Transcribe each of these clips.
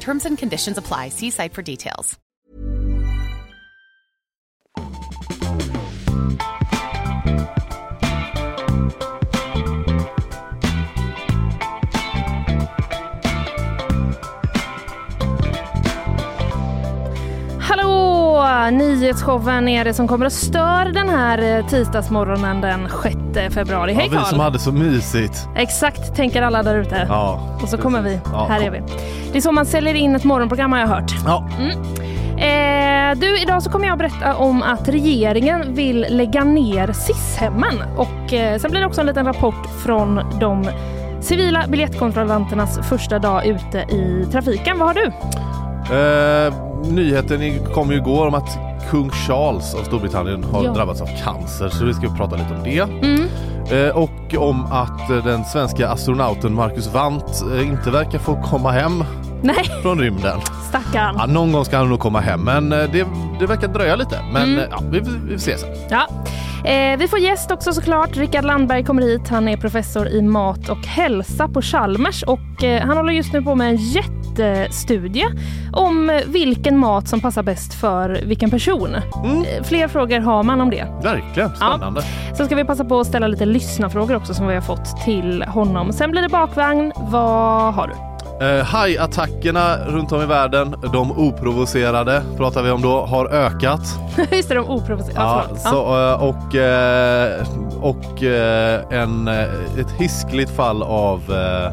Terms and conditions apply. See site for details. Nyhetsshowen är det som kommer att störa den här eh, tisdagsmorgonen den 6 februari. Hej ja, vi som hade så mysigt. Exakt, tänker alla där ute. Ja, Och så kommer vi. Ja, här kom. är vi. Det är så man säljer in ett morgonprogram har jag hört. Ja, Eh, du, idag så kommer jag att berätta om att regeringen vill lägga ner SIS-hemmen. Och eh, sen blir det också en liten rapport från de civila biljettkontrollanternas första dag ute i trafiken. Vad har du? eh, nyheten kom ju igår om att kung Charles av Storbritannien har Ja. drabbats av cancer så vi ska prata lite om det. Mm. Eh, och om att eh, den svenska astronauten Marcus Wandt eh, inte verkar få komma hem Nej, från rymden. stackarn. Ja, någon gång ska han nog komma hem men eh, det, det verkar dröja lite. Men Mm. ja, vi, vi, vi får se sen. Ja. Eh, vi får gäst också såklart. Rickard Landberg kommer hit. Han är professor i mat och hälsa på Chalmers och eh, han håller just nu på med en jättestudie om eh, vilken mat som passar bäst för vilken person. Mm. Eh, Fler frågor har man om det. Verkligen spännande. Sen ska vi passa på att ställa lite lyssnarfrågor också som vi har fått till honom. Sen blir det bakvagn. Vad har du? Eh, Hajattackerna runt om i världen, de oprovocerade pratar vi om då, har ökat. Just det, de oprovocerade. Ja, Ja, så, eh, och eh, och eh, en, eh, ett hiskligt fall av eh,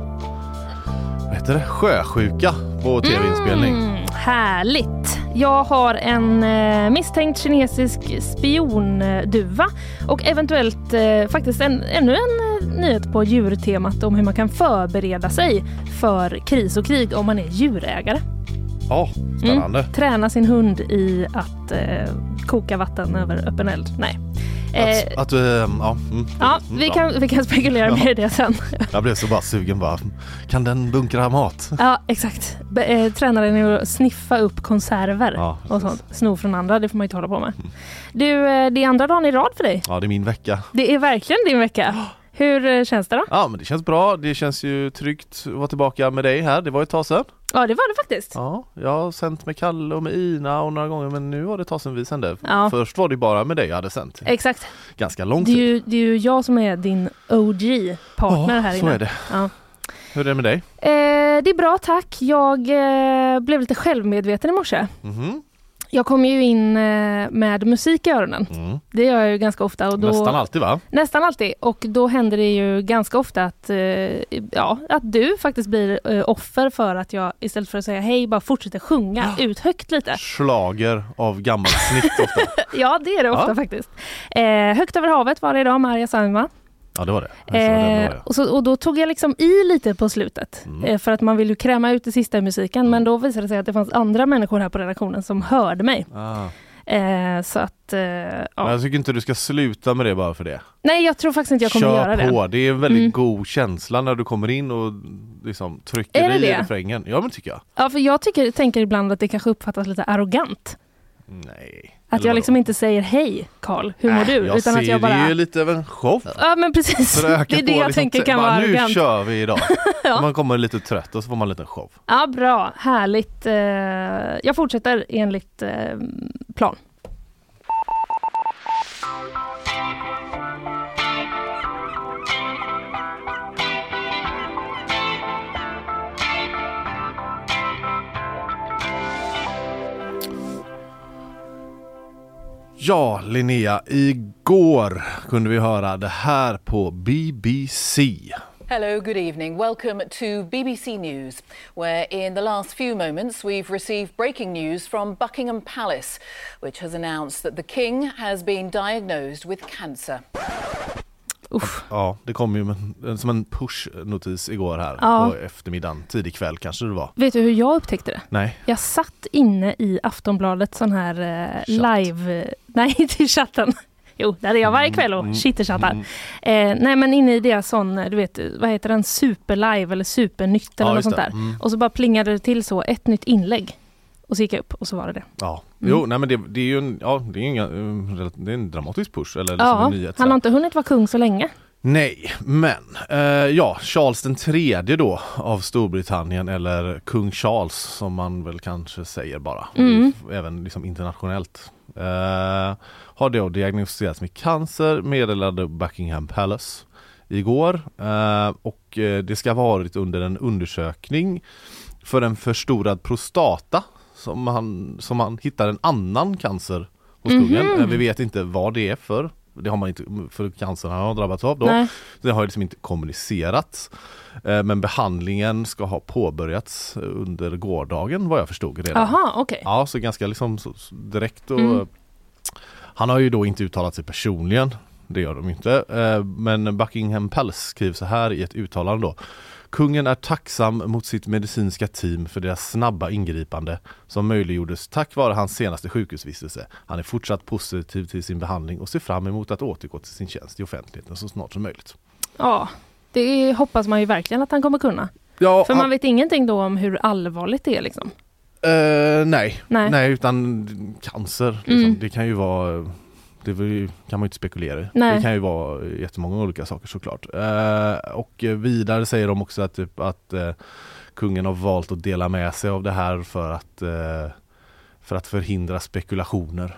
heter det? sjösjuka på tv-inspelning. Mm, härligt. Jag har en eh, misstänkt kinesisk spionduva och eventuellt eh, faktiskt en, ännu en eh, nyhet på djurtemat om hur man kan förbereda sig för kris och krig om man är djurägare. Ja, spännande. Mm. Träna sin hund i att eh, koka vatten över öppen eld. Nej. Eh, Att, att, eh, ja, mm, ja, mm, vi ja. kan, vi kan spekulera Ja. mer i det sen. Jag blev så bara sugen bara. Kan den bunkra mat? Ja, exakt. Be- eh, träna den i att sniffa upp konserver Ja, och sånt. Sno från andra, det får man ju inte hålla på med. Du, eh, det är andra dagen i rad för dig. Ja, det är min vecka. Det är verkligen din vecka. Hur eh, känns det då? Ja, men det känns bra. Det känns ju tryggt att vara tillbaka med dig här. Det var ett tag sedan. Ja, det var det faktiskt. Ja, jag har sänt med Kalle och med Ina och några gånger men nu var det ett tag sedan vi sände. Ja. Först var det bara med dig jag hade sänt. Exakt. Ganska lång Det är, tid. ju, det är ju jag som är din OG-partner Ja, här så inne. är det. Ja. Hur är det med dig? Eh, det är bra tack. Jag eh, blev lite självmedveten i morse. Mhm. Jag kommer ju in eh, med musik i öronen. Mm. Det gör jag ju ganska ofta. Och då, Nästan alltid va? Nästan alltid. Och då händer det ju ganska ofta att, eh, ja, att du faktiskt blir eh, offer för att jag istället för att säga hej bara fortsätter sjunga ut högt lite. Schlager av gammalt snitt ofta. Ja, det är det ofta Ja. faktiskt. Eh, högt över havet var det idag med Arja Saijonmaa. Ja det var det. Var Eh, och, så, och då tog jag liksom i lite på slutet. Mm. Eh, för att man vill ju kräma ut det sista i musiken. Men då visade det sig att det fanns andra människor här på redaktionen som hörde mig. Ah. Eh, så att, eh, Men ja. jag tycker inte du ska sluta med det bara för det. Nej jag tror faktiskt inte jag kommer Kör göra det. på, det är en väldigt Mm. god känsla när du kommer in och liksom trycker det i det? refrängen. Ja men tycker jag. Ja för jag tycker, tänker ibland att det kanske uppfattas lite arrogant. Nej. Att jag liksom inte säger hej Karl, hur mår Äh, du? Jag Utan ser att jag bara... det är ju lite av en show. Ja men precis, det är det jag liksom, tänker kan bara, vara Nu arrogant. kör vi idag. Ja. Man kommer lite trött och så får man en liten show. Ja bra, härligt. Eh, Jag fortsätter enligt eh, plan. Ja Linnea, igår kunde vi höra det här på BBC. Hello, good evening. Welcome to BBC News, where in the last few moments we've received breaking news from Buckingham Palace, which has announced that the King has been diagnosed with cancer. Uff. Ja, det kom ju som en push-notis igår här Ja. på eftermiddagen, tidig kväll kanske det var. Vet du hur jag upptäckte det? Nej, Jag satt inne i Aftonbladet sån här eh, live... Nej, inte i chatten. Jo, där är jag varje kväll och Mm, chitterchattar. mm. Eh, nej men inne i deras sån, du vet, vad heter den, superlive eller supernytt eller Ja, något sånt där. Mm. Och så bara plingade det till så, ett nytt inlägg. Och så gick jag upp och så var det det. Ja, Mm. jo, nej men det, det är ju en, ja, det är inga, eh, det är en dramatisk push eller liksom Ja, en nyhet. han har inte hunnit vara kung så länge. Nej, men eh, ja, Charles den tredje då av Storbritannien eller kung Charles som man väl kanske säger bara, Mm. även liksom internationellt. Eh, har då diagnostiserats med cancer, meddelade Buckingham Palace igår eh, och eh, det ska ha varit under en undersökning för en förstorad prostata som han, som han hittar en annan cancer hos kungen. Mhm. Vi vet inte vad det är för. Det har man inte, för cancern han har drabbats av då. Nej. Det har liksom inte kommunicerats. Eh, Men behandlingen ska ha påbörjats under gårdagen vad jag förstod redan. Jaha, okej. Ja, så ganska liksom direkt och Mm. Han har ju då inte uttalat sig personligen. Det gör de inte. Eh, Men Buckingham Palace skriver så här i ett uttalande då. Kungen är tacksam mot sitt medicinska team för deras snabba ingripande som möjliggjordes tack vare hans senaste sjukhusvistelse. Han är fortsatt positiv till sin behandling och ser fram emot att återgå till sin tjänst i offentligheten så snart som möjligt. Ja, det hoppas man ju verkligen att han kommer kunna. Ja, För man vet ingenting då om hur allvarligt det är liksom. Eh, nej. Nej. nej, utan cancer. Liksom. Mm. Det kan ju vara det ju- kan man ju inte spekulera i. Nej. Det kan ju vara jättemånga olika saker såklart. Eh, och vidare säger de också att, typ, att eh, kungen har valt att dela med sig av det här för att, eh, för att förhindra spekulationer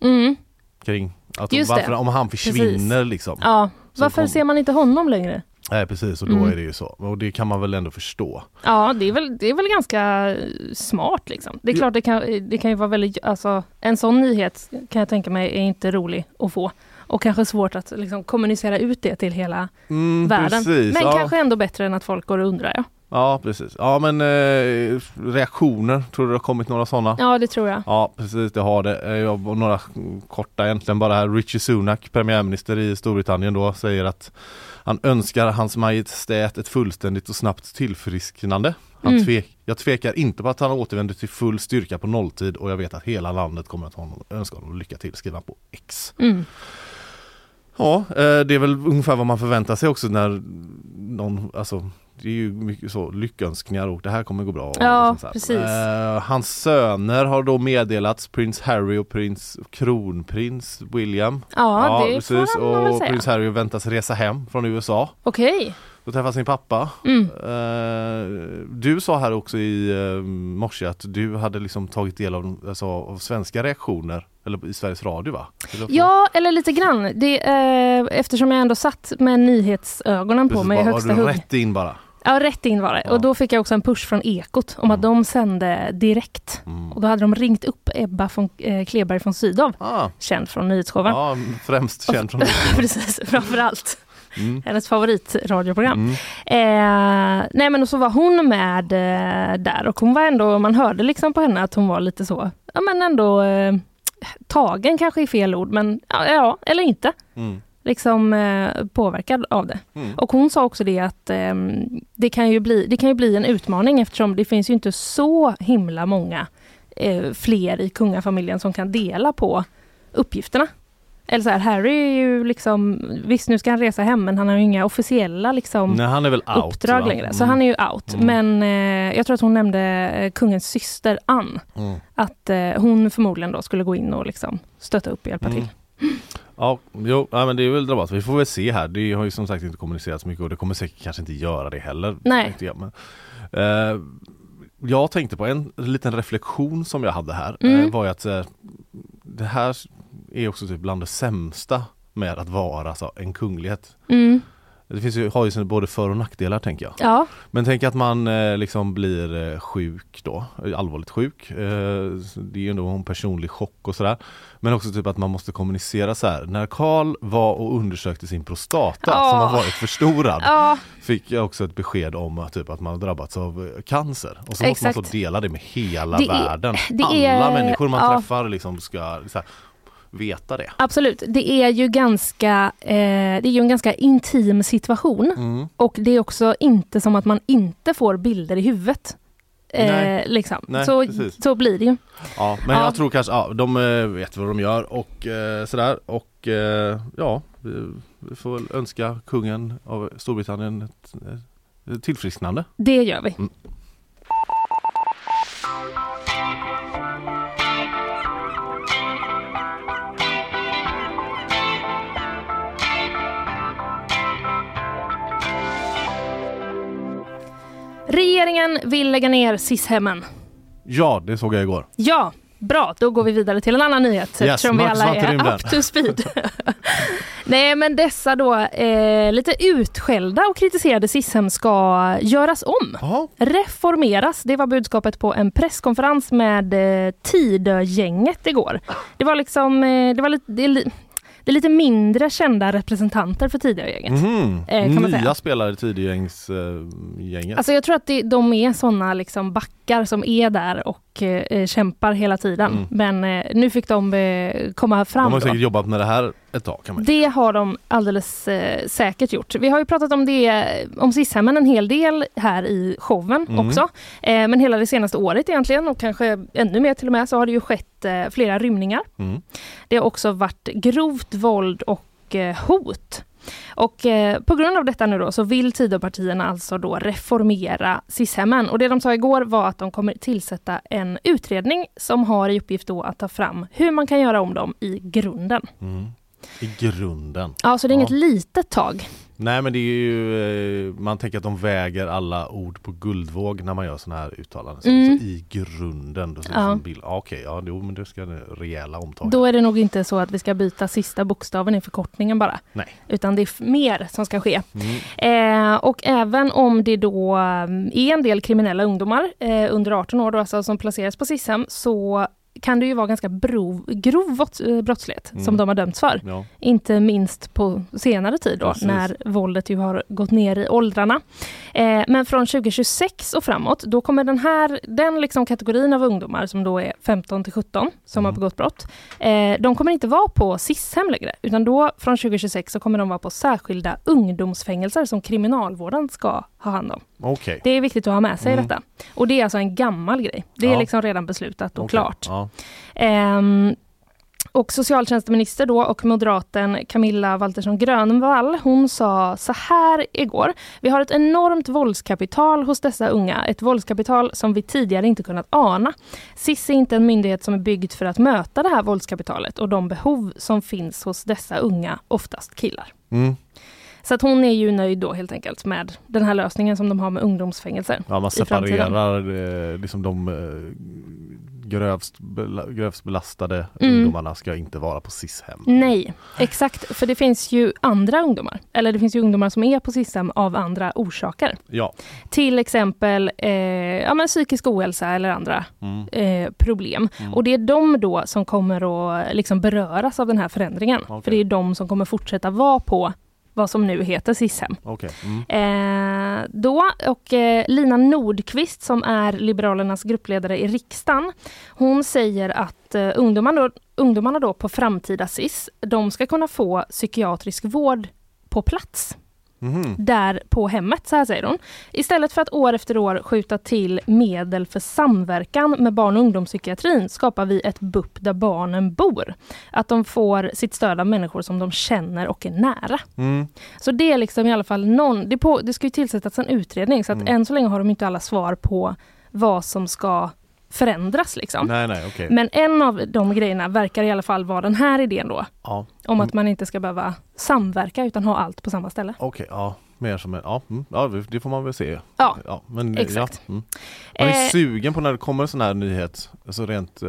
Mm. kring att Just varför, om han försvinner liksom. Ja, varför kom- ser man inte honom längre? Nej precis och då Mm. är det ju så. Och det kan man väl ändå förstå. Ja, det är väl, det är väl ganska smart liksom. Det är klart det kan, det kan ju vara väldigt, alltså en sån nyhet kan jag tänka mig är inte rolig att få. Och kanske svårt att liksom, kommunicera ut det till hela Mm, världen. precis, Men ja. kanske ändå bättre än att folk går och undrar. Ja, Ja precis. Ja men eh, reaktioner, tror du det har kommit några sådana? ja det tror jag. Ja precis det har det. Eh, Jag har några korta egentligen bara här. Richie Sunak, premiärminister i Storbritannien då, säger att han önskar hans majestät ett fullständigt och snabbt tillfrisknande. Han Mm. tvek, jag tvekar inte på att han återvänder till full styrka på nolltid och jag vet att hela landet kommer att honom, önska honom lycka till, skriver han på X. Mm. Ja, eh, det är väl ungefär vad man förväntar sig också när någon, alltså det är ju mycket så lyckönskningar och det här kommer gå bra. Ja, liksom precis. Eh, hans söner har då meddelats, prins Harry och prins kronprins William. Ja, det får man väl Och säga. prins Harry väntas resa hem från USA Okej. och träffa sin pappa. Mm. Eh, du sa här också i uh, morse att du hade liksom tagit del av, alltså, av svenska reaktioner, eller i Sveriges Radio va? Eller vad? Ja, eller lite grann. Det, eh, eftersom jag ändå satt med nyhetsögonen på Precis, mig i bara, högsta hugg. rätt in bara? Ja, rätt in var det. Ja. Och då fick jag också en push från Ekot om att Mm. de sände direkt. Mm. Och då hade de ringt upp Ebba von, eh, Kleberg från Sydow, Ah, känd från nyhetsshowen. ja, främst känd från Precis, framförallt. mm. Hennes favoritradioprogram. Mm. Eh, nej men och så var hon med eh, där och hon var ändå, man hörde liksom på henne att hon var lite så, ja men ändå eh, tagen kanske är fel ord, men ja, ja eller inte. Mm. Liksom eh, påverkad av det. Mm. Och hon sa också det att ehm, det, kan ju bli, det kan ju bli en utmaning eftersom det finns ju inte så himla många eh, fler i kungafamiljen som kan dela på uppgifterna. Eller så här, Harry är ju liksom, visst nu ska han resa hem men han har ju inga officiella liksom Nej, han är väl out, uppdrag va? längre. Så Mm. han är ju out. Mm. Men eh, jag tror att hon nämnde eh, kungens syster Ann. Mm. Att eh, hon förmodligen då skulle gå in och liksom stötta upp och hjälpa Mm. till. Ja, jo, ja, men det är väl dramatiskt. Vi får väl se här. Det har ju som sagt inte kommunicerats mycket och det kommer säkert kanske inte göra det heller. Nej. men, eh, jag tänkte på en liten reflektion som jag hade här. Mm. Eh, var ju att eh, det här är också typ bland det sämsta med att vara alltså, en kunglighet. Mm. Det finns ju, har ju både för och nackdelar tänker jag. Ja, Men tänk att man eh, liksom blir eh, sjuk då, allvarligt sjuk. Eh, så det är ju ändå en personlig chock och sådär. Men också typ att man måste kommunicera så här. När Karl var och undersökte sin prostata Ja. som har varit förstorad ja fick jag också ett besked om typ, att man har drabbats av cancer. Och så måste man Exakt. få dela det med hela Det är- världen. det Alla är- människor man ja. träffar liksom ska så här, veta det. absolut. Det är ju ganska, eh, det är ju en ganska intim situation. Mm. Och det är också inte som att man inte får bilder i huvudet. Eh, liksom. Nej, så, precis. så blir det ju. Ja, men Ja. jag tror kanske, ja, de eh, vet vad de gör och eh, sådär och eh, ja, vi, vi får väl önska kungen av Storbritannien ett, ett tillfrisknande. Det gör vi. Mm. Regeringen vill lägga ner SIS-hemmen. Ja, det såg jag igår. Ja, bra. Då går vi vidare till en annan nyhet Yes, eftersom vi alla är up to speed. Nej, men dessa då eh, lite utskällda och kritiserade SIS-hem ska göras om. Jaha, Reformeras, det var budskapet på en presskonferens med eh, Tidögänget igår. Det var liksom, eh, det var lite, det det är lite mindre kända representanter för Tidögänget. mhm. Eh, kan man nya säga. spelare i Tidögängs-gänget. Eh. Alltså jag tror att det, de är såna liksom backar som är där och eh, kämpar hela tiden. Mm. Men eh, nu fick de eh, komma fram. de har då. säkert jobbat med det här ett tag kan man Det har de alldeles säkert gjort. Vi har ju pratat om det, om SIS-hemmen en hel del här i showen Mm. också. Men hela det senaste året egentligen och kanske ännu mer till och med så har det ju skett flera rymningar. Mm. Det har också varit grovt våld och hot. Och eh, på grund av detta nu då så vill Tidöpartierna alltså då reformera SIS-hemmen. Och det de sa igår var att de kommer tillsätta en utredning som har i uppgift då att ta fram hur man kan göra om dem i grunden. Mm. I grunden. Ja, så det är Ja. inget litet tag. Nej men det är ju, eh, man tänker att de väger alla ord på guldvåg när man gör sådana här uttalanden. Så, Mm. så i grunden, då ser Ja. ja. bild. Ja, Okej, ja jo, men det ska rejäla omtag. Då är det nog inte så att vi ska byta sista bokstaven i förkortningen bara. Nej. Utan det är mer som ska ske. Mm. Eh, och även om det då mm, är en del kriminella ungdomar eh, under 18 år då, alltså, som placeras på SIS-hem så kan det ju vara ganska brov, grov eh, brottslighet Mm. som de har dömts för. Ja. Inte minst på senare tid då, Precis. när våldet ju har gått ner i åldrarna. Eh, men från 2026 och framåt, då kommer den här den liksom kategorin av ungdomar som då är 15 till 17 som har Mm. begått brott, eh, de kommer inte vara på SIS-hem längre, utan då från 2026 så kommer de vara på särskilda ungdomsfängelser som kriminalvården ska ha hand om. Okej. Det är viktigt att ha med sig Mm. detta. Och det är alltså en gammal grej. Det är Ja. liksom redan beslutat och Okej. klart. Ja. Ehm, och socialtjänsteminister då och moderaten Camilla Waltersson Grönvall, hon sa så här igår. Vi har ett enormt våldskapital hos dessa unga, ett våldskapital som vi tidigare inte kunnat ana. SIS är inte en myndighet som är byggd för att möta det här våldskapitalet och de behov som finns hos dessa unga, oftast killar. Mm. Så att hon är ju nöjd då helt enkelt med den här lösningen som de har med ungdomsfängelser. ja, man separerar eh, liksom de eh, grövst, grövst belastade Mm. ungdomarna ska inte vara på SIS-hem. Nej, exakt. För det finns ju andra ungdomar. Eller det finns ju ungdomar som är på SIS-hem av andra orsaker. Ja. Till exempel eh, ja, men psykisk ohälsa eller andra Mm. eh, problem. Mm. Och det är de då som kommer att liksom beröras av den här förändringen. Okej. För det är de som kommer fortsätta vara på vad som nu heter SIS-hem. Okej. Mm. Eh, då, och eh, Lina Nordqvist som är Liberalernas gruppledare i riksdagen, hon säger att eh, ungdomarna, då, ungdomarna då på framtida SIS, de ska kunna få psykiatrisk vård på plats. Mhm. där på hemmet, så här säger hon. Istället för att år efter år skjuta till medel för samverkan med barn och ungdomspsykiatrin skapar vi ett BUP där barnen bor. Att de får sitt stöd av människor som de känner och är nära. Mm. Så det är liksom i alla fall någon, det, på, det ska ju tillsättas en utredning så att Mm. än så länge har de inte alla svar på vad som ska förändras liksom. Nej, nej, okej. Men en av de grejerna verkar i alla fall vara den här idén då. Ja, Om att man inte ska behöva samverka utan ha allt på samma ställe. okej, ja. Mer som en, ja, mm, ja, det får man väl se. Ja, Ja, men, exakt. Ja, mm. Man är Eh, sugen på när det kommer en sån här nyhet, alltså rent eh,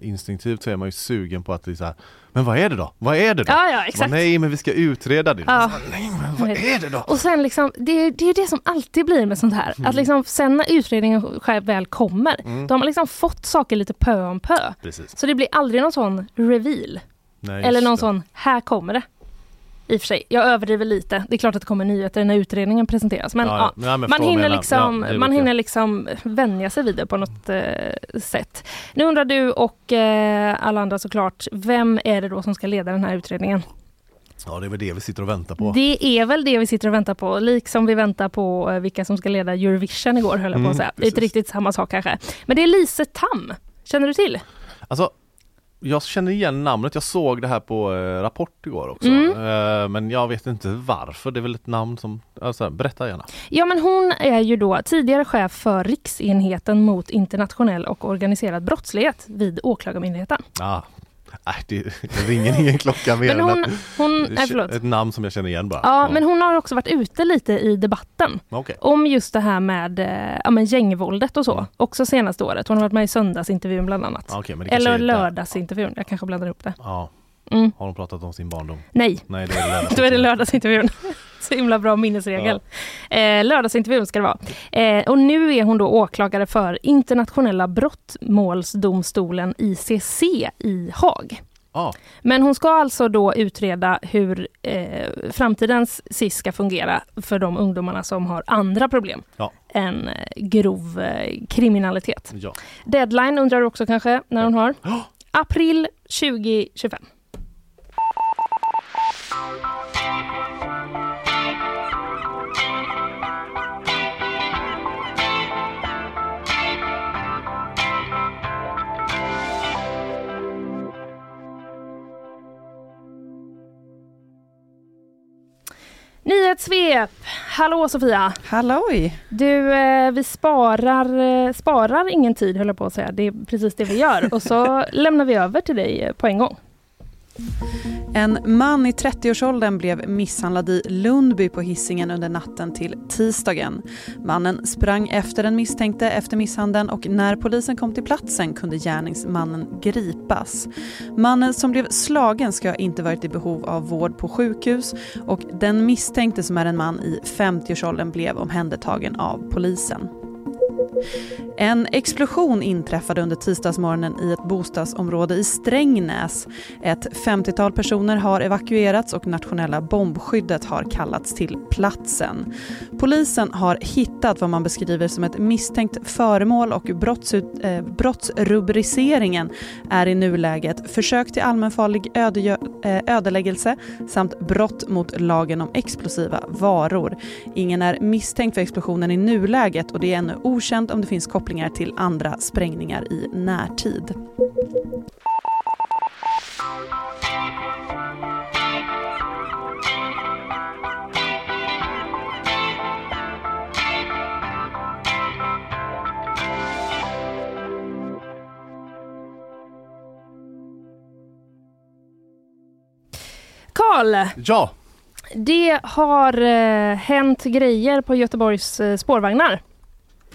instinktivt så är man ju sugen på att det är så här, men vad är det då? Vad är det då? Ja, ja, exakt. nej men vi ska utreda det. Ja. Nej men vad är det då? Och sen liksom, det, är- det är det som alltid blir med sånt här. Mm. Att liksom sen när utredningen själv väl kommer, då har man liksom fått saker lite pö om pö. Precis. Så det blir aldrig någon sån reveal. Nej, Eller någon det. sån, här kommer det. I och för sig, jag överdriver lite. Det är klart att det kommer nyheter när utredningen presenteras. Men, Ja, ja, ja. Nej, men man, hinner liksom, man hinner liksom vänja sig vid det på något eh, sätt. Nu undrar du och eh, alla andra såklart, vem är det då som ska leda den här utredningen? Ja det är väl det vi sitter och väntar på. Det är väl det vi sitter och väntar på, liksom vi väntar på eh, vilka som ska leda Eurovision igår höll jag på Mm, att säga. Det är inte riktigt samma sak kanske. Men det är Lise Tam, känner du till? Alltså jag känner igen namnet, jag såg det här på eh, Rapport igår också. Mm. Eh, men jag vet inte varför, det är väl ett namn som, alltså, berätta gärna. Ja men hon är ju då tidigare chef för riksenheten mot internationell och organiserad brottslighet vid Åklagarmyndigheten. Ah. Nej, det, det ringer ingen klocka mer Men än hon, att hon, nej, ett namn som jag känner igen bara. Ja, men hon har också varit ute lite i debatten Okej. om just det här med eh, ja, men gängvåldet och så. Mm. Också senaste året. Hon har varit med i söndagsintervjun bland annat. Ja, kanske Eller lördagsintervjun, jag kanske blandar ihop det. Ja. Mm. Har de pratat om sin barndom? Nej, Nej, det är det lördags. då är det lördagsintervjun. Så himla bra minnesregel. Eh, lördagsintervjun ska det vara. Eh, och nu är hon då åklagare för internationella brottmålsdomstolen ICC i Haag. Ja, Men hon ska alltså då utreda hur eh, framtidens SIS ska fungera för de ungdomarna som har andra problem Ja. än eh, grov eh, kriminalitet. ja. Deadline undrar du också kanske när hon har? Ja. April 2025. Nyhetssvep! Hallå Sofia! Halloj! Du, eh, vi sparar, eh, sparar ingen tid höll jag på att säga. Det är precis det vi gör. Och så lämnar vi över till dig eh, på en gång. En man i 30-årsåldern blev misshandlad i Lundby på hissingen under natten till tisdagen. Mannen sprang efter den misstänkte efter misshandeln och när polisen kom till platsen kunde gärningsmannen gripas. Mannen som blev slagen ska inte varit i behov av vård på sjukhus och den misstänkte som är en man i 50-årsåldern blev omhändertagen av polisen. En explosion inträffade under tisdagsmorgonen i ett bostadsområde i Strängnäs. Ett 50-tal personer har evakuerats och nationella bombskyddet har kallats till platsen. Polisen har hittat vad man beskriver som ett misstänkt föremål och brottsut, eh, brottsrubriceringen är i nuläget försök till allmänfarlig öde, eh, ödeläggelse samt brott mot lagen om explosiva varor. Ingen är misstänkt för explosionen i nuläget och det är ännu okänt om det finns kopplingar till andra sprängningar i närtid. Karl, ja. det har eh, hänt grejer på Göteborgs eh, spårvagnar.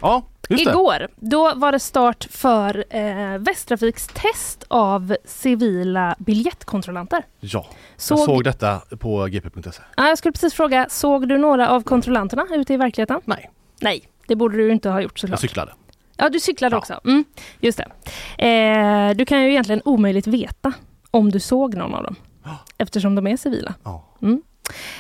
Ja just det. Igår, då var det start för eh, Västtrafiks test av civila biljettkontrollanter. Ja, Såg, jag såg detta på gp.se. ja, jag skulle precis fråga, såg du några av kontrollanterna ute i verkligheten? Nej, Nej, det borde du inte ha gjort jag såklart. cyklade. Ja, du cyklade Ja. också. Mm, just det. Eh, du kan ju egentligen omöjligt veta om du såg någon av dem. Eftersom de är civila. Ja.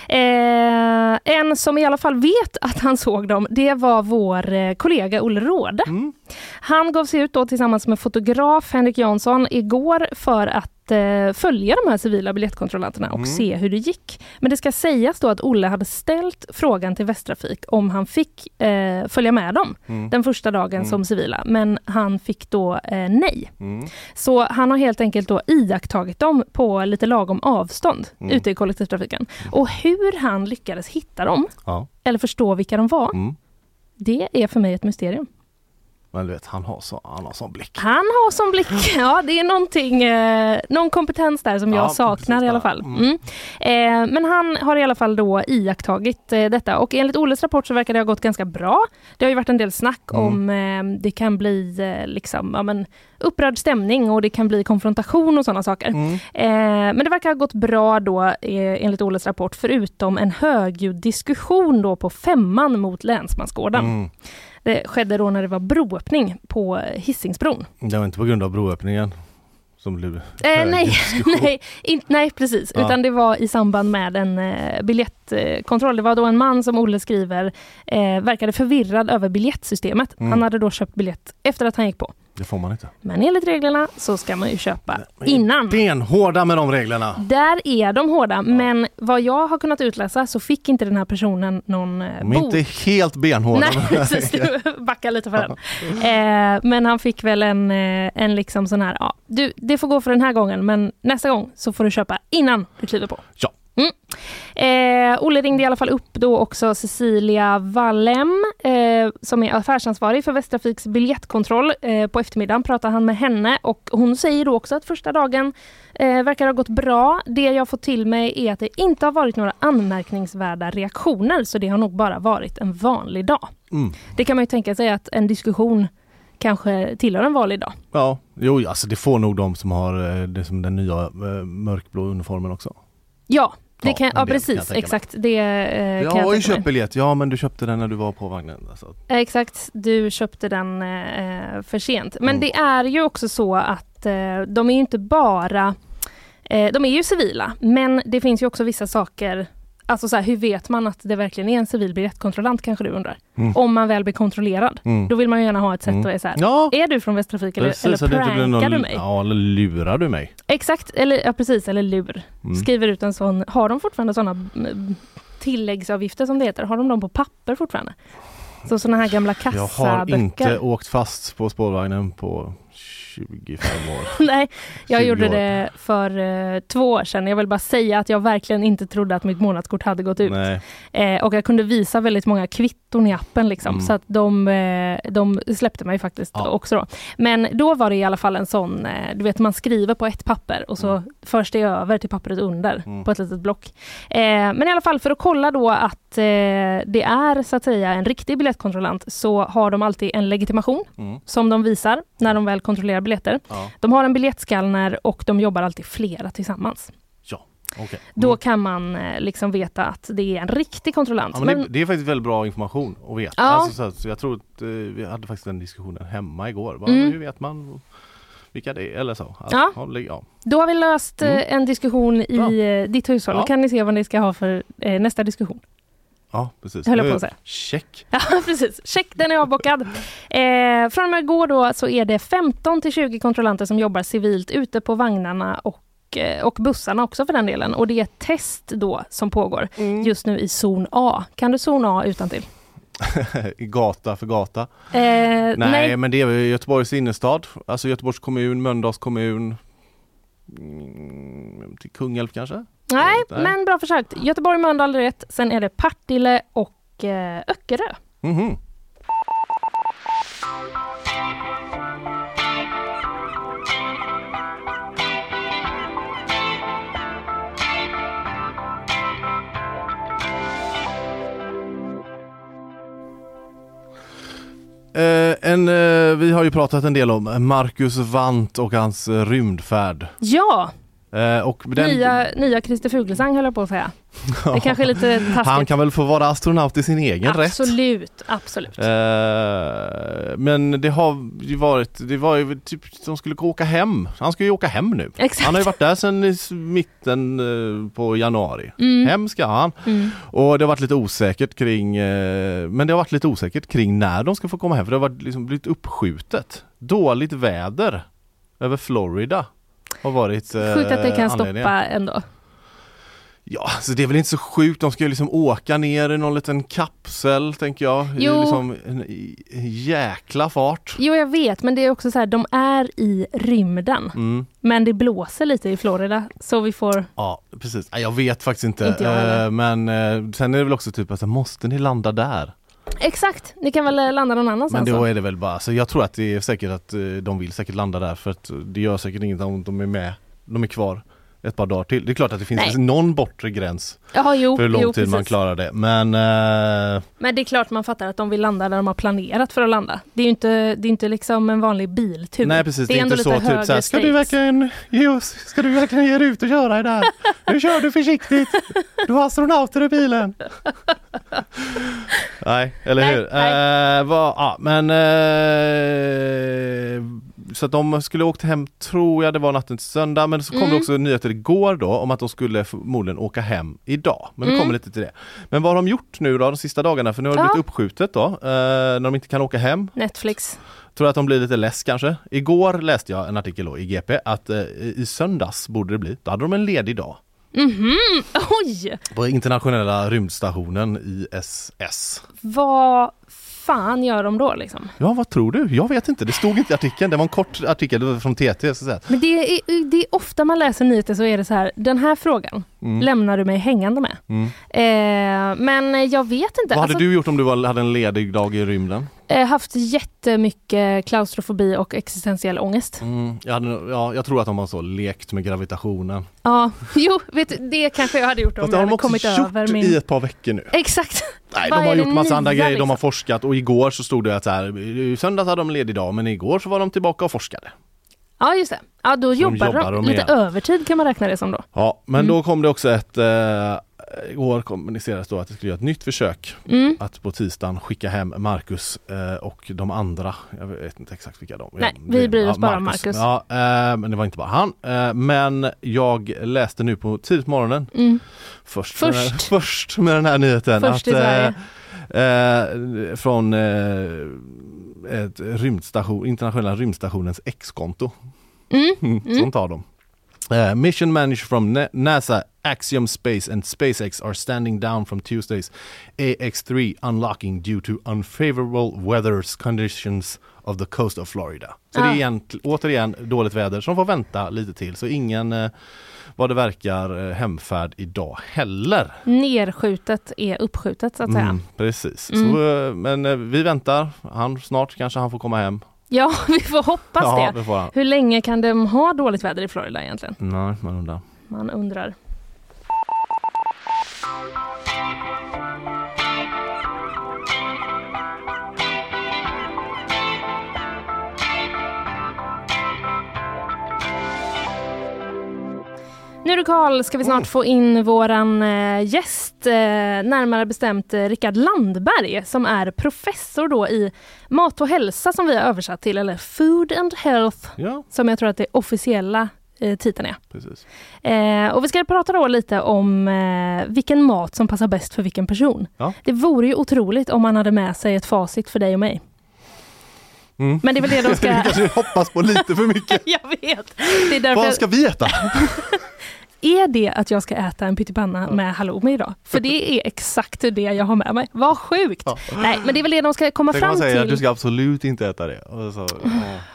Eh, en som i alla fall vet att han såg dem, det var vår eh, kollega Olle Råde. Mm. Han gav sig ut då tillsammans med fotograf Henrik Jansson igår för att följa de här civila biljettkontrollanterna och Mm. se hur det gick. Men det ska sägas då att Olle hade ställt frågan till Västtrafik om han fick eh, följa med dem Mm. den första dagen Mm. som civila, men han fick då eh, nej. Mm. Så han har helt enkelt då iakttagit dem på lite lagom avstånd Mm. ute i kollektivtrafiken. Och hur han lyckades hitta dem, Ja. eller förstå vilka de var, Mm. det är för mig ett mysterium. Men du vet, han har så, han har sån blick. Han har som blick, ja det är någonting, eh, någon kompetens där som jag Ja, saknar i alla fall. Mm. Mm. Eh, men han har i alla fall då iakttagit eh, detta och enligt Olles rapport så verkar det ha gått ganska bra. Det har ju varit en del snack Mm. om eh, det kan bli eh, liksom, ja, men, upprörd stämning och det kan bli konfrontation och sådana saker. Mm. Eh, men det verkar ha gått bra då enligt Olles rapport förutom en högljudd diskussion då på femman mot Länsmansgården. Det skedde då när det var broöppning på Hisingsbron. Det var inte på grund av broöppningen som blev Eh, nej, nej, in, nej, precis. Ja. Utan det var i samband med en eh, biljettkontroll. Det var då en man som Olle skriver eh, verkade förvirrad över biljettsystemet. Mm. Han hade då köpt biljett efter att han gick på. Det får man inte. Men enligt reglerna så ska man ju köpa innan. Benhårda med de reglerna. Där är de hårda, men vad jag har kunnat utläsa så fick inte den här personen någon eh, De är bot. inte helt benhårda. Nej, precis. Du backar lite för den. Eh, men han fick väl en, eh, en liksom sån här, ja, du, det får gå för den här gången, men nästa gång så får du köpa innan du kliver på. Ja. Mm. Eh, Olle ringde i alla fall upp då också Cecilia Wallem eh, som är affärsansvarig för Västtrafiks biljettkontroll. Eh, på eftermiddagen pratar han med henne och hon säger då också att första dagen eh, verkar ha gått bra. Det jag fått till mig är att det inte har varit några anmärkningsvärda reaktioner så det har nog bara varit en vanlig dag. Mm. Det kan man ju tänka sig att en diskussion kanske tillhör en vanlig dag. Ja, jo alltså det får nog de som har eh, det som den nya eh, mörkblå uniformen också. Ja, det Ja, kan, ja kan precis, mig. exakt. Det eh, Jag kan jag har ju köpt biljett, ja men du köpte den när du var på vagnen. Alltså. Eh, Exakt, du köpte den eh, för sent. Men Mm. det är ju också så att eh, de är ju inte bara, eh, de är ju civila, men det finns ju också vissa saker Alltså så här, hur vet man att det verkligen är en civil biljettkontrollant kanske du undrar? Mm. Om man väl blir kontrollerad. Mm. Då vill man ju gärna ha ett sätt Mm. att är så här, Ja, är du från Västtrafik eller, precis, eller prankar någon- du mig? Ja, eller lurar du mig? Exakt, eller ja, precis, eller lur. Mm. Skriver ut en sån, har de fortfarande sådana mm, tilläggsavgifter som det heter? Har de dem på papper fortfarande? Så sådana här gamla Jag har kassaböcker? inte åkt fast på spårvagnen på 25 år. Nej, jag 20 gjorde år. det för eh, två år sedan. Jag vill bara säga att jag verkligen inte trodde att mitt månadskort hade gått ut. Eh, och jag kunde visa väldigt många kvitton i appen liksom, Mm. så att de, eh, de släppte mig faktiskt Ja. också. Då. Men då var det i alla fall en sån, eh, du vet man skriver på ett papper och så Mm. förs det över till pappret under Mm. på ett litet block. Eh, men i alla fall för att kolla då att eh, det är så att säga en riktig biljettkontrollant så har de alltid en legitimation Mm. som de visar när de väl kontrollerar biljetter. Ja, De har en biljettskanner och de jobbar alltid flera tillsammans. Då Mm. kan man eh, liksom veta att det är en riktig kontrollant. Ja, men Men- det, det är faktiskt väldigt bra information att veta. Ja. Alltså, så, att- så jag tror att eh, vi hade faktiskt den diskussionen hemma igår. Bara, Mm. Hur vet man vilka det är eller så? Att, Ja. ja, ja. Då har vi löst eh, Mm. en diskussion i Bra. eh, ditt hushåll. Ja. Då kan ni se vad ni ska ha för eh, nästa diskussion. ja precis. Höll jag på att säga. Check! Ja, precis. Check, den är avbockad. Eh, från och med igår då så är det 15 till 20 kontrollanter som jobbar civilt ute på vagnarna och, eh, och bussarna också för den delen. Och det är ett test då som pågår Mm. just nu i zon A. Kan du zon A utan till? I gata för gata. Eh, Nej, nej. men det är Göteborgs innerstad. Alltså Göteborgs kommun, Mölndals kommun. Mm, till Kungälv kanske? Nej, men bra försökt. Göteborg, Mölndal rätt. Sen är det Partille och eh, Öckerö. Mhm. Eh, en, eh, vi har ju pratat en del om Marcus Wandt och hans eh, rymdfärd. Ja, och den, nya, nya Christer Fuglesang höll jag på att säga. Det kanske är lite taskigt. Han kan väl få vara astronaut i sin egen rätt. absolut, absolut. Eh, men det har ju varit, det var ju typ, de skulle åka hem. Han ska ju åka hem nu. Exakt. Han har ju varit där sedan i mitten eh, på januari. Mm. Hem ska han. Mm. Och det har varit lite osäkert kring, eh, men det har varit lite osäkert kring när de ska få komma hem för det har varit liksom blivit uppskjutet. Dåligt väder över Florida. Har varit eh, Sjukt att det kan anledningen. stoppa ändå. Ja, så det är väl inte så sjukt. De ska ju liksom åka ner i någon liten kapsel tänker jag. I Jo. liksom en i- jäkla fart. Jo jag vet men det är också så här, de är i rymden. Mm. Men det blåser lite i Florida så vi får Ja, precis. Jag vet faktiskt inte. Inte jag. Eh, men eh, sen är det väl också typ att måste ni landa där? Exakt, ni kan väl eh, landa någon annanstans Men då är det väl bara, så jag tror att det är säkert att eh, de vill säkert landa där för att det gör säkert inget om de är med, de är kvar ett par dagar till. Det är klart att det finns Nej. någon bortre gräns Ja, jo, för hur lång jo, tid man precis. klarar det. Men eh, Men det är klart man fattar att de vill landa där de har planerat för att landa. Det är ju inte, det är inte liksom en vanlig biltur. nej precis, det är, ändå inte så typ såhär, ska du stakes." verkligen ge oss, ska du verkligen ge dig ut och köra där? Nu kör du försiktigt, du har astronauter i bilen. nej, eller Nej, hur? nej. Eh, vad- ja, men eh, så att de skulle åkt hem, tror jag det var natten till söndag, men så kom Mm. det också nyheter igår då om att de skulle förmodligen åka hem idag. Men vi Mm. kommer lite till det. Men vad har de gjort nu då de sista dagarna? För nu har det Ja. blivit uppskjutet då, eh, när de inte kan åka hem. Netflix. Tror att de blir lite less kanske. Igår läste jag en artikel då i GP att eh, i söndags borde det bli, då hade de en ledig dag. Mhm, oj! På internationella rymdstationen ISS. Vad fan gör de då liksom? Ja vad tror du? Jag vet inte, det stod inte i artikeln. Det var en kort artikel från TT. Så. Men det är, det är ofta man läser nyheter så är det så här, den här frågan Mm. lämnar du mig hängande med. Mm. Eh, men jag vet inte. Vad hade Alltså, du gjort om du var, hade en ledig dag i rymden? Eh, haft jättemycket klaustrofobi och existentiell ångest. Mm, jag, hade, ja, jag tror att de har så lekt med gravitationen. Ja, jo, vet du, det kanske jag hade gjort om Fast det jag har de hade också kommit gjort över min... i ett par veckor nu. Exakt! Nej, Vad de har gjort det massa andra grejer, de har liksom? forskat och igår så stod det att så här, i söndags hade de ledig dag men igår så var de tillbaka och forskade. Ja, just det. Ja, då jobbar, jobbar de. de Lite igen. övertid kan man räkna det som då. Ja, men Mm. då kom det också ett, eh, igår kommunicerades då att det skulle göra ett nytt försök Mm. att på tisdagen skicka hem Marcus eh, och de andra. Jag vet inte exakt vilka de Nej, ja, vi bryr oss ja, bara om Marcus. Ja, eh, men det var inte bara han. Eh, men jag läste nu på tidigt morgonen Mm. först, Med, den här, Först. först med den här nyheten. Först att, eh, från eh, ett rymdstation, internationella rymdstationens X-konto. Mm. Mm. Sånt har de. Uh, mission manager from Na- NASA, Axiom Space and SpaceX are standing down from Tuesday's AX3 unlocking due to unfavorable weather conditions of the coast of Florida. Så det är Ah. egent, återigen dåligt väder som får vänta lite till. Så ingen, eh, vad det verkar, eh, hemfärd idag heller. Nerskjutet är uppskjutet så att säga. Mm, precis. Mm. Så, eh, men vi väntar. Han, snart kanske han får komma hem. Ja, vi får hoppas ja, det. får. Hur länge kan de ha dåligt väder i Florida egentligen? Nej, man undrar. Man undrar. Nu du Karl ska vi snart få in våran eh, gäst, eh, närmare bestämt eh, Rickard Landberg som är professor då i mat och hälsa som vi har översatt till, eller Food and Health Ja, som jag tror att det officiella titeln är. precis. Eh, och vi ska prata då lite om eh, vilken mat som passar bäst för vilken person. Ja. Det vore ju otroligt om man hade med sig ett facit för dig och mig. Mm. Men det är väl det de ska... kanske hoppas på lite för mycket. jag vet! Det är därför Vad ska vi äta? Är det att jag ska äta en pyttipanna med halloumi idag? För det är exakt det jag har med mig. Vad sjukt! Ja. Nej, men det är väl det de ska komma Tänk fram man säger till. att du ska absolut inte äta det. Så, ja,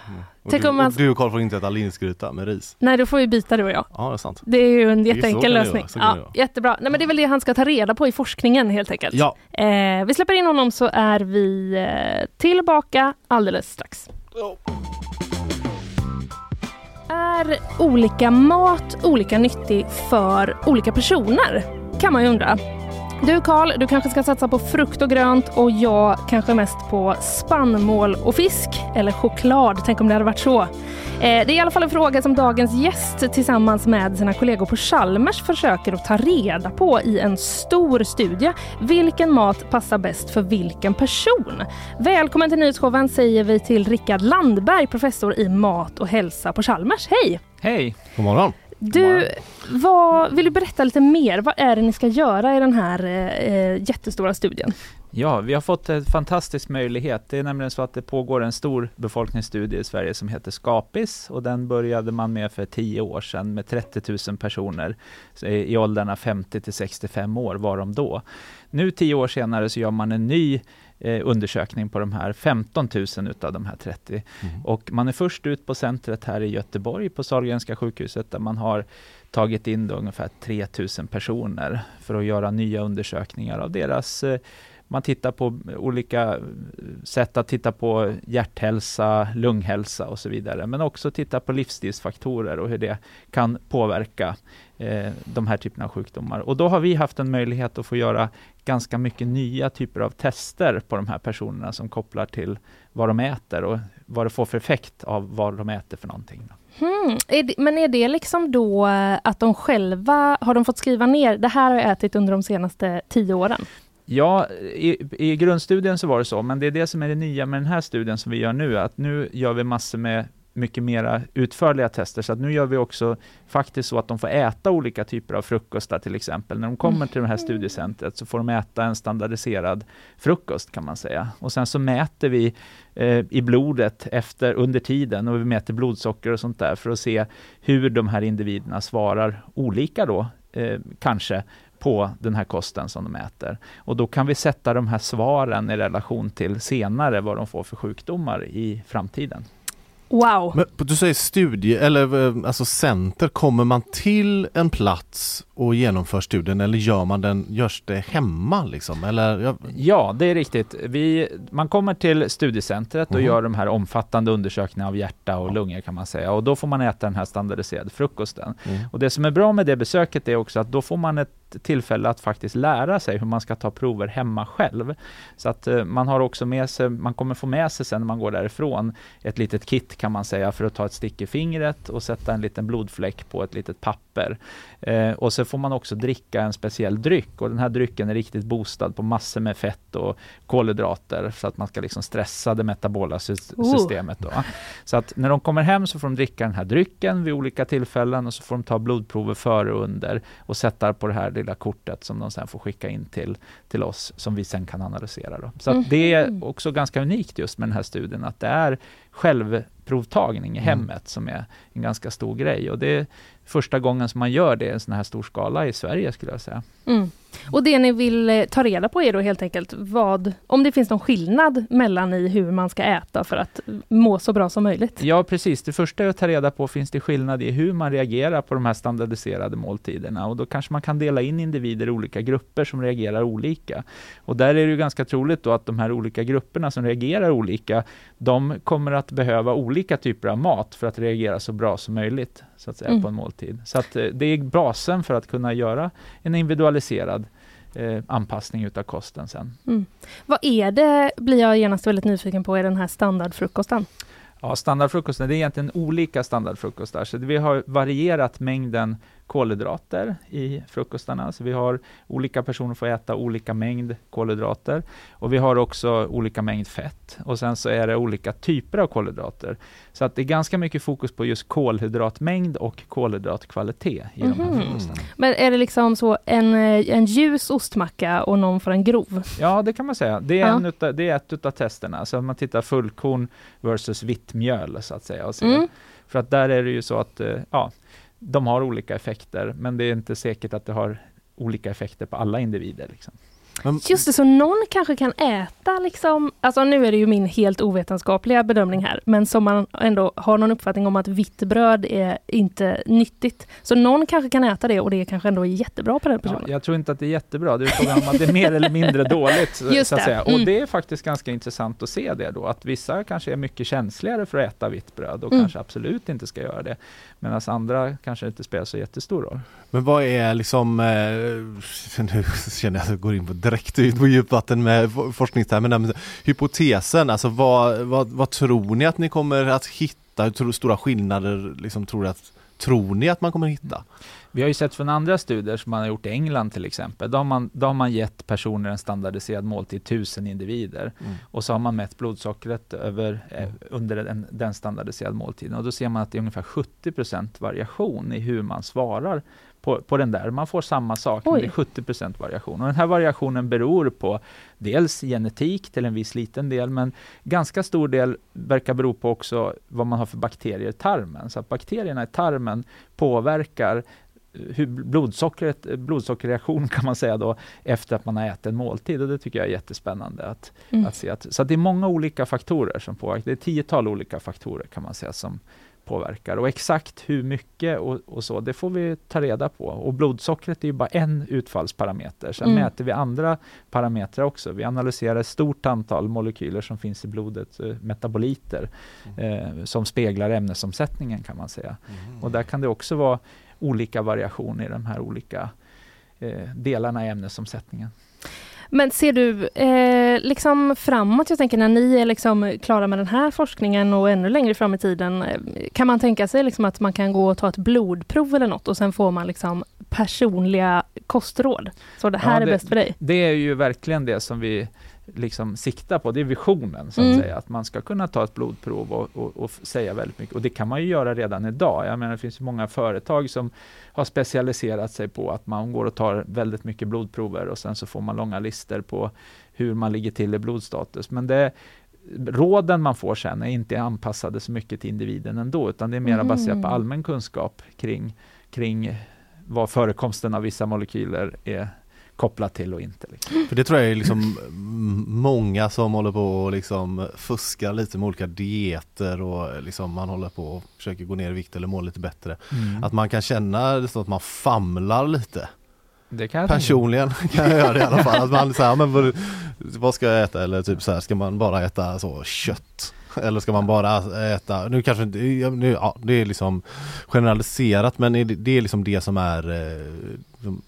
mm. Tänk du, om man- du och Carl får inte äta linsgryta med ris. Nej, då får vi byta du och jag. Ja, det är sant. Det är ju en jätteenkel lösning. Ja, jättebra. Nej, men det är väl det han ska ta reda på i forskningen helt enkelt. Ja, Eh, vi släpper in honom så är vi eh, tillbaka alldeles strax. Är olika mat olika nyttig för olika personer? Kan man ju undra. Du Karl, du kanske ska satsa på frukt och grönt och jag kanske mest på spannmål och fisk. Eller choklad, tänk om det hade varit så. Eh, det är i alla fall en fråga som dagens gäst tillsammans med sina kollegor på Chalmers försöker att ta reda på i en stor studie. Vilken mat passar bäst för vilken person? Välkommen till nyhetsshowen säger vi till Rickard Landberg, professor i mat och hälsa på Chalmers. Hej! Hej! god morgon. Du, vad, vill du berätta lite mer? Vad är det ni ska göra i den här eh, jättestora studien? Ja, vi har fått en fantastisk möjlighet. Det är nämligen så att det pågår en stor befolkningsstudie i Sverige som heter Skapis och den började man med för tio år sedan med 30 000 personer i åldrarna 50 till 65 år var de då. Nu tio år senare så gör man en ny eh, undersökning på de här 15 000 utav de här 30. Mm. Och man är först ut på centret här i Göteborg på Sahlgrenska sjukhuset där man har tagit in ungefär 3 000 personer för att göra nya undersökningar av deras eh, man tittar på olika sätt att titta på hjärthälsa, lunghälsa och så vidare. Men också titta på livsstilsfaktorer och hur det kan påverka eh, de här typerna av sjukdomar. Och då har vi haft en möjlighet att få göra ganska mycket nya typer av tester på de här personerna som kopplar till vad de äter och vad det får för effekt av vad de äter för någonting. Är det, men är det liksom då att de själva, har de fått skriva ner, det här har jag ätit under de senaste tio åren? Ja, i, i, grundstudien så var det så, men det är det som är det nya med den här studien som vi gör nu, att nu gör vi massor med mycket mera utförliga tester, så att nu gör vi också faktiskt så att de får äta olika typer av frukostar till exempel. När de kommer till det här studiecentret så får de äta en standardiserad frukost kan man säga. Och sen så mäter vi eh, i blodet efter, under tiden och vi mäter blodsocker och sånt där för att se hur de här individerna svarar olika då, eh, kanske på den här kosten som de äter. Och då kan vi sätta de här svaren i relation till senare vad de får för sjukdomar i framtiden. Wow! Men du säger studie eller alltså center, kommer man till en plats och genomför studien eller gör man den, görs det hemma liksom? Eller, Ja, det är riktigt. Vi, man kommer till studiecentret och mm. gör de här omfattande undersökningarna av hjärta och lungor kan man säga och då får man äta den här standardiserade frukosten. Mm. Och det som är bra med det besöket är också att då får man ett tillfälle att faktiskt lära sig hur man ska ta prover hemma själv. Så att eh, man har också med sig, man kommer få med sig sen när man går därifrån ett litet kit kan man säga för att ta ett stick i fingret och sätta en liten blodfläck på ett litet papper. Uh, och så får man också dricka en speciell dryck och den här drycken är riktigt boostad på massor med fett och kolhydrater så att man ska liksom stressa det metabola systemet. Då. Så att när de kommer hem så får de dricka den här drycken vid olika tillfällen och så får de ta blodprover före och under och sätta på det här lilla kortet som de sen får skicka in till, till oss som vi sen kan analysera. Då. Så mm. det är också ganska unikt just med den här studien att det är självprovtagning i mm. hemmet mm. som är en ganska stor grej och det första gången som man gör det i en sån här stor skala i Sverige skulle jag säga. Mm. Och det ni vill eh, ta reda på är då helt enkelt vad, om det finns någon skillnad mellan i hur man ska äta för att må så bra som möjligt? Ja precis, det första är att ta reda på, finns det skillnad i hur man reagerar på de här standardiserade måltiderna? Och då kanske man kan dela in individer i olika grupper som reagerar olika. Och där är det ganska troligt då att de här olika grupperna som reagerar olika, de kommer att behöva olika typer av mat för att reagera så bra som möjligt så att säga, mm. på en måltid. Så att eh, det är basen för att kunna göra en individualiserad eh, anpassning utav kosten sen. Mm. Vad är det, blir jag genast väldigt nyfiken på, är den här standardfrukosten? Ja, standardfrukosten, det är egentligen olika standardfrukostar, så vi har varierat mängden kolhydrater i frukostarna. Så vi har olika personer får äta olika mängd kolhydrater och vi har också olika mängd fett och sen så är det olika typer av kolhydrater. Så att det är ganska mycket fokus på just kolhydratmängd och kolhydratkvalitet i mm -hmm. de här mhm. frukostarna. Men är det liksom så en, en ljus ostmacka och någon får en grov? Ja, det kan man säga. Det är, ja. en utav, det är ett utav testerna. Så man tittar fullkorn versus vitt mjöl så att säga. Och mm. För att där är det ju så att eh, ja, de har olika effekter, men det är inte säkert att det har olika effekter på alla individer. Liksom. Just det, så någon kanske kan äta liksom, alltså nu är det ju min helt ovetenskapliga bedömning här, men som man ändå har någon uppfattning om att vitt bröd är inte nyttigt. Så någon kanske kan äta det och det kanske ändå är jättebra på den personen. Ja, jag tror inte att det är jättebra, det är frågan om att det är mer eller mindre dåligt. Just så att säga. Och mm. det är faktiskt ganska intressant att se det då, att vissa kanske är mycket känsligare för att äta vitt bröd och mm. kanske absolut inte ska göra det. Medan andra kanske inte spelar så jättestor roll. Men vad är liksom, eh, nu känner jag att jag går in på direkt ut på djupvatten med forskningstermerna, men hypotesen, alltså vad, vad, vad tror ni att ni kommer att hitta? Hur stora skillnader liksom, tror, att, tror ni att man kommer att hitta? Vi har ju sett från andra studier som man har gjort i England till exempel. Då har man, då har man gett personer en standardiserad måltid, tusen individer. Mm. Och så har man mätt blodsockret över, eh, under en, den standardiserade måltiden. Och då ser man att det är ungefär 70% variation i hur man svarar på, på den där. Man får samma sak, men det är 70% variation. Och den här variationen beror på dels genetik till en viss liten del, men ganska stor del verkar bero på också vad man har för bakterier i tarmen. Så att bakterierna i tarmen påverkar hur blodsockret, blodsockerreaktion kan man säga då efter att man har ätit en måltid och det tycker jag är jättespännande att, mm. att se. Att, så att det är många olika faktorer som påverkar. Det är tiotal olika faktorer kan man säga som påverkar och exakt hur mycket och, och så, det får vi ta reda på. Och blodsockret är ju bara en utfallsparameter. Sen mm. mäter vi andra parametrar också. Vi analyserar ett stort antal molekyler som finns i blodet, eh, metaboliter, mm. eh, som speglar ämnesomsättningen kan man säga. Mm. Och där kan det också vara olika variationer i de här olika eh, delarna i ämnesomsättningen. Men ser du eh, liksom framåt, jag tänker när ni är liksom klara med den här forskningen och ännu längre fram i tiden, eh, kan man tänka sig liksom att man kan gå och ta ett blodprov eller något och sen får man liksom personliga kostråd? Så det här ja, det, är bäst för dig? Det är ju verkligen det som vi liksom sikta på, det är visionen så att mm. säga, att man ska kunna ta ett blodprov och, och, och, säga väldigt mycket. Och det kan man ju göra redan idag. Jag menar det finns många företag som har specialiserat sig på att man går och tar väldigt mycket blodprover och sen så får man långa listor på hur man ligger till i blodstatus. Men det, råden man får sen är inte anpassade så mycket till individen ändå, utan det är mer mm. baserat på allmän kunskap kring, kring vad förekomsten av vissa molekyler är kopplat till och inte. Liksom. För det tror jag är liksom många som håller på och liksom fuskar lite med olika dieter och liksom man håller på och försöker gå ner i vikt eller må lite bättre. Mm. Att man kan känna så att man famlar lite. Kan Personligen kan jag göra det i alla fall. Att man säger, men vad, vad ska jag äta? Eller typ så här, ska man bara äta så kött? Eller ska man bara äta, nu kanske inte, nu, ja, det är liksom generaliserat men det är liksom det som är eh,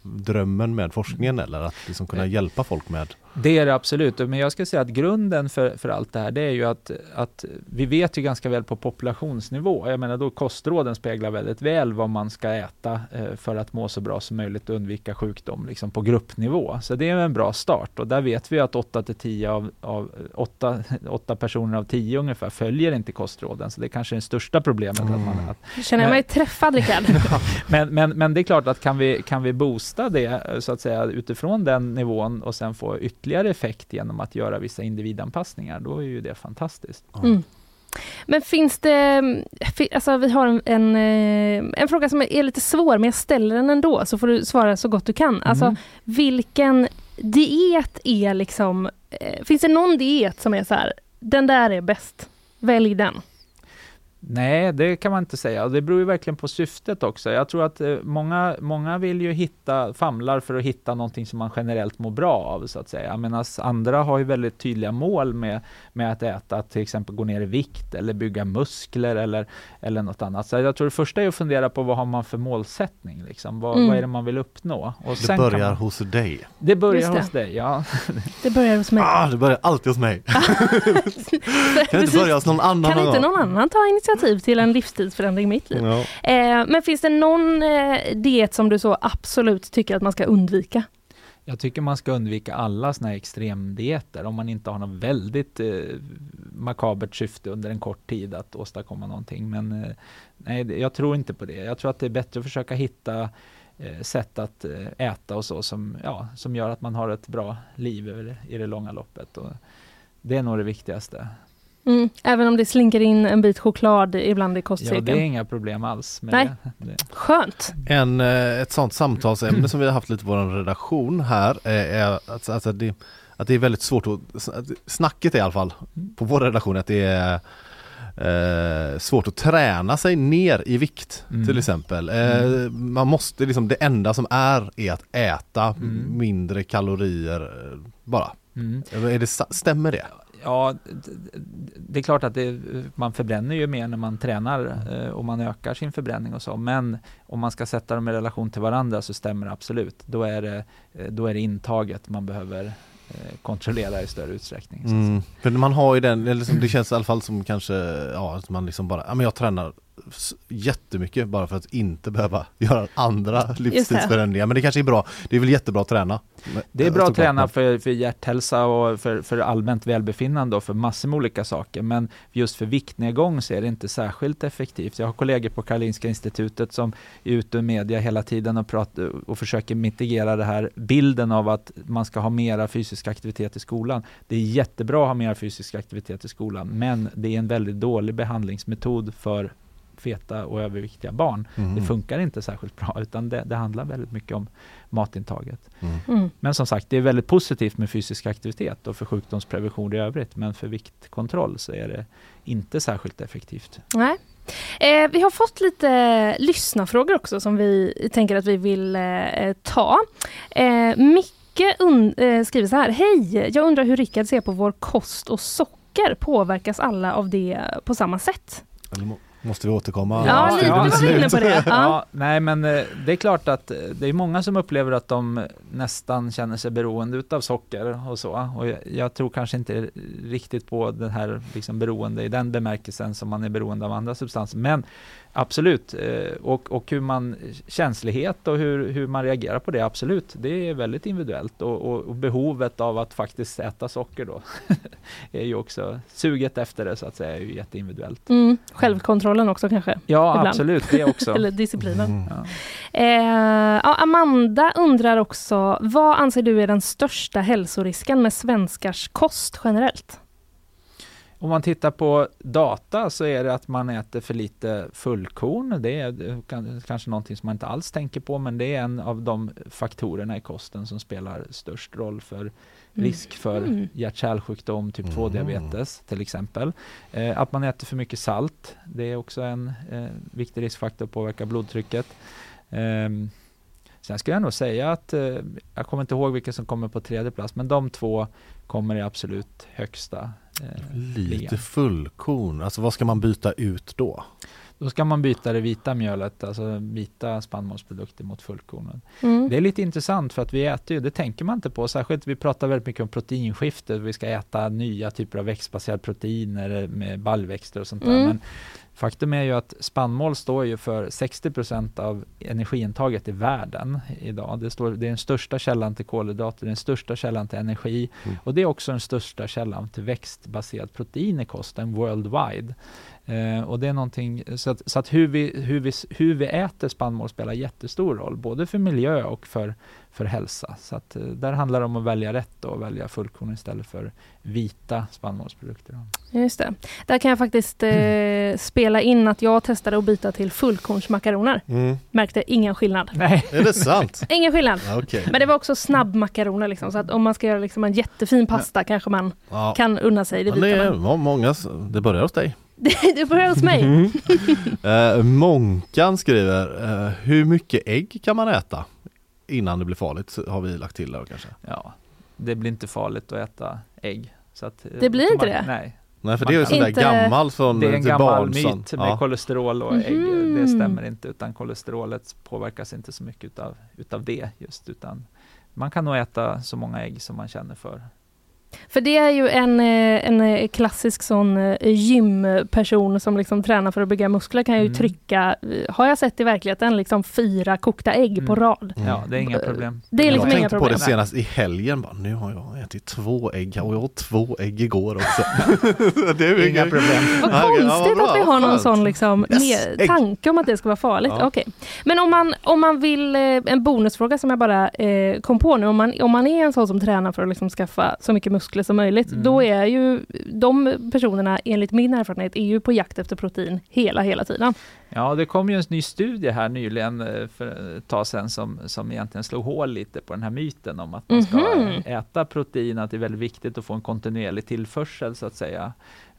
drömmen med forskningen eller att liksom kunna eh, hjälpa folk med? Det är det absolut, men jag ska säga att grunden för, för allt det här det är ju att, att vi vet ju ganska väl på populationsnivå, jag menar då kostråden speglar väldigt väl vad man ska äta eh, för att må så bra som möjligt och undvika sjukdom liksom på gruppnivå. Så det är en bra start och där vet vi att 8 till 10 av, av 8, 8 personer av 10 ungefär följer inte kostråden, så det är kanske är det största problemet. Mm. Att man, att, Känner jag mig träffad Rickard? men, men, men det är klart att kan vi, kan vi boosta det så att säga utifrån den nivån och sen få ytterligare effekt genom att göra vissa individanpassningar, då är ju det fantastiskt. Mm. Men finns det, alltså vi har en, en, eh, en, fråga som är lite svår men jag ställer den ändå så får du svara så gott du kan. Mm. Alltså vilken diet är liksom, eh, finns det någon diet som är så här, den där är bäst, välj den? Nej, det kan man inte säga. Det beror ju verkligen på syftet också. Jag tror att eh, många, många vill ju hitta, famlar för att hitta någonting som man generellt mår bra av, så att säga. Medan andra har ju väldigt tydliga mål med, med att äta, till exempel gå ner i vikt eller bygga muskler eller, eller något annat. Så jag tror det första är att fundera på vad har man för målsättning, liksom. vad, mm. vad är det man vill uppnå? Och det börjar man, hos dig. Det börjar hos dig, ja. Det börjar hos mig. Ah, det börjar alltid hos mig. kan inte börja hos någon annan? Kan inte någon annan ta initiativ? Initiativ till en livsstilsförändring i mitt liv. Ja. Eh, men finns det någon eh, diet som du så absolut tycker att man ska undvika? Jag tycker man ska undvika alla såna här extremdieter om man inte har något väldigt eh, makabert syfte under en kort tid att åstadkomma någonting. Men eh, nej, jag tror inte på det. Jag tror att det är bättre att försöka hitta eh, sätt att eh, äta och så som, ja, som gör att man har ett bra liv i det långa loppet. Och det är nog det viktigaste. Mm, även om det slinker in en bit choklad ibland i kostcirkeln? Ja, det är inga problem alls. Med Nej. Det. Skönt! En, eh, ett sånt samtalsämne som vi har haft lite på vår redaktion här är att, alltså det, att det är väldigt svårt att, snacket är i alla fall på vår redaktion att det är Eh, svårt att träna sig ner i vikt mm. till exempel. Eh, mm. Man måste liksom, det enda som är är att äta mm. mindre kalorier eh, bara. Mm. Är det, stämmer det? Ja, det är klart att det, man förbränner ju mer när man tränar eh, och man ökar sin förbränning och så. Men om man ska sätta dem i relation till varandra så stämmer det absolut. Då är det, eh, då är det intaget man behöver eh, kontrollera i större utsträckning. Mm. För man har ju den, liksom, det känns i alla fall som kanske, ja, att man liksom bara, ja men jag tränar jättemycket bara för att inte behöva göra andra livsstilsförändringar. Men det kanske är bra. Det är väl jättebra att träna. Det är bra att träna för, för hjärthälsa och för, för allmänt välbefinnande och för massor med olika saker. Men just för viktnedgång så är det inte särskilt effektivt. Jag har kollegor på Karolinska institutet som är ute i media hela tiden och, pratar, och försöker mitigera det här bilden av att man ska ha mera fysisk aktivitet i skolan. Det är jättebra att ha mer fysisk aktivitet i skolan, men det är en väldigt dålig behandlingsmetod för feta och överviktiga barn. Mm. Det funkar inte särskilt bra, utan det, det handlar väldigt mycket om matintaget. Mm. Men som sagt, det är väldigt positivt med fysisk aktivitet och för sjukdomsprevention i övrigt. Men för viktkontroll så är det inte särskilt effektivt. Nej. Eh, vi har fått lite lyssnarfrågor också som vi tänker att vi vill eh, ta. Eh, Micke eh, skriver så här. Hej! Jag undrar hur Rickard ser på vår kost och socker. Påverkas alla av det på samma sätt? Måste vi återkomma? Ja, lite var vi inne på det. Ja. Ja, nej men eh, det är klart att eh, det är många som upplever att de nästan känner sig beroende utav socker och så. Och jag, jag tror kanske inte riktigt på det här liksom beroende i den bemärkelsen som man är beroende av andra substanser. Men absolut, eh, och, och hur man känslighet och hur, hur man reagerar på det, absolut. Det är väldigt individuellt och, och, och behovet av att faktiskt äta socker då är ju också, suget efter det så att säga är ju jätteindividuellt. Mm. Självkontrollen också kanske? Ja, Ibland. absolut, det också. Eller disciplinen. Mm. Ja. Eh, ja, Amanda undrar också, vad anser du är den största hälsorisken med svenskars kost generellt? Om man tittar på data så är det att man äter för lite fullkorn. Det är kan- kanske någonting som man inte alls tänker på, men det är en av de faktorerna i kosten som spelar störst roll för risk för Mm. hjärt-kärlsjukdom, typ 2-diabetes till exempel. Eh, att man äter för mycket salt, det är också en eh, viktig riskfaktor att påverka blodtrycket. Ehm, sen skulle jag nog säga att, eh, jag kommer inte ihåg vilka som kommer på tredje plats, men de två kommer i absolut högsta eh, Lite ligan. fullkorn, alltså vad ska man byta ut då? Då ska man byta det vita mjölet, alltså vita spannmålsprodukter mot fullkornen. Mm. Det är lite intressant för att vi äter ju, det tänker man inte på, särskilt vi pratar väldigt mycket om proteinskifte, vi ska äta nya typer av växtbaserade proteiner med baljväxter och sånt där. Mm. Men faktum är ju att spannmål står ju för 60% av energiintaget i världen idag. Det, står, det är den största källan till kolhydrater, den största källan till energi Mm. och det är också den största källan till växtbaserat protein i kosten worldwide. Eh, och det är någonting, så att, så att hur, vi, hur, vi, hur vi äter spannmål spelar jättestor roll, både för miljö och för, för hälsa. Så att, eh, där handlar det om att välja rätt och välja fullkorn istället för vita spannmålsprodukter. Just det. Där kan jag faktiskt eh, spela in att jag testade att byta till fullkornsmakaroner. Mm. Märkte ingen skillnad. Nej. Är det sant? Ingen skillnad. Ja, Okej. Men det var också snabbmakaroner liksom, så att om man ska göra liksom en jättefin pasta kanske man Ja. kan unna sig det Ja, det vita. är många, det börjar hos dig. det börjar hos mig. Eh, Månkan skriver, eh, hur mycket ägg kan man äta innan det blir farligt? Så har vi lagt till där kanske. Ja, det blir inte farligt att äta ägg. Så att, eh, Det blir inte man, det? Nej, Nej för det är ju sån där gammal från det är en till gammal barn, myt med Ja. kolesterol och ägg. Mhm. Det stämmer inte, utan kolesterolet påverkas inte så mycket utav, utav det just, utan man kan nog äta så många ägg som man känner för. För det är ju en, eh, en eh, klassisk sån eh, gymperson som liksom tränar för att bygga muskler kan ju Mm. trycka, har jag sett i verkligheten, liksom fyra kokta ägg på Mm. rad. Mm. Ja, det är inga problem. Det är liksom jag inga tänkte på problem. det senast i helgen, bara, nu har jag ätit två ägg och jag åt två ägg igår också. det är Inga problem. Vad Ja. Ja, konstigt vad att vi har någon Skönt. sån liksom Yes, tanke om att det ska vara farligt. Ja. Okej. Men om man, om man vill, en bonusfråga som jag bara eh, kom på nu, om man, om man är en sån som tränar för att liksom skaffa så mycket muskler som möjligt, Mm. då är ju de personerna enligt min erfarenhet är ju på jakt efter protein hela, hela tiden. Ja, det kom ju en ny studie här nyligen eh, för ett tag sedan som, som egentligen slog hål lite på den här myten om att man ska Mhm. äta protein, att det är väldigt viktigt att få en kontinuerlig tillförsel så att säga.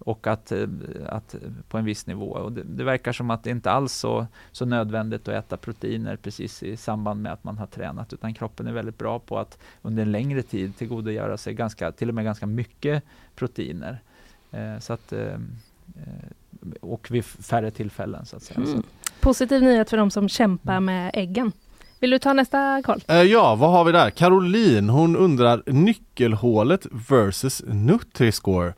Och att, eh, att på en viss nivå. Och det, det verkar som att det inte alls så, så nödvändigt att äta proteiner precis i samband med att man har tränat, utan kroppen är väldigt bra på att under en längre tid tillgodogöra sig ganska, till och med ganska mycket proteiner. Eh, så att, eh, eh, och vid färre tillfällen så att säga. Så Mm. Positiv nyhet för de som kämpar med äggen. Vill du ta nästa Karl? Eh, Ja, vad har vi där? Caroline, hon undrar nyckelhålet versus Nutri-score.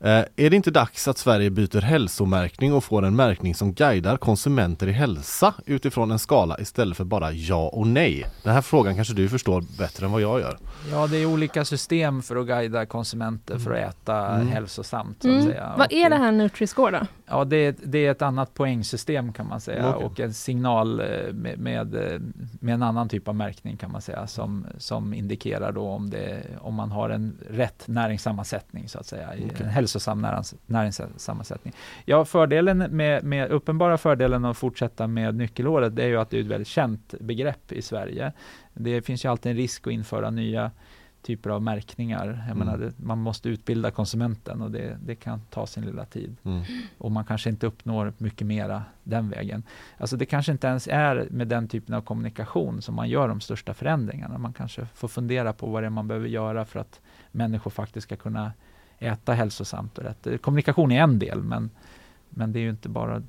Eh, är det inte dags att Sverige byter hälsomärkning och får en märkning som guidar konsumenter i hälsa utifrån en skala istället för bara ja och nej? Den här frågan kanske du förstår bättre än vad jag gör. Ja, det är olika system för att guida konsumenter för att äta Mm. hälsosamt. Så att Mm. säga. Vad är det här Nutri-score då? Ja, det är, det är ett annat poängsystem kan man säga Okej. och en signal eh, med, med, eh, med en annan typ av märkning kan man säga som, som indikerar då om, det, om man har en rätt näringssammansättning så att säga, Okej. en hälsosam närings, näringssammansättning. Ja, fördelen med, med, uppenbara fördelen att fortsätta med nyckelhålet det är ju att det är ett väldigt känt begrepp i Sverige. Det finns ju alltid en risk att införa nya typer av märkningar. Jag Mm. menar, det, man måste utbilda konsumenten och det, det kan ta sin lilla tid Mm. och man kanske inte uppnår mycket mera den vägen. Alltså det kanske inte ens är med den typen av kommunikation som man gör de största förändringarna. Man kanske får fundera på vad det är man behöver göra för att människor faktiskt ska kunna äta hälsosamt och rätt. Kommunikation är en del, men, men det är ju inte bara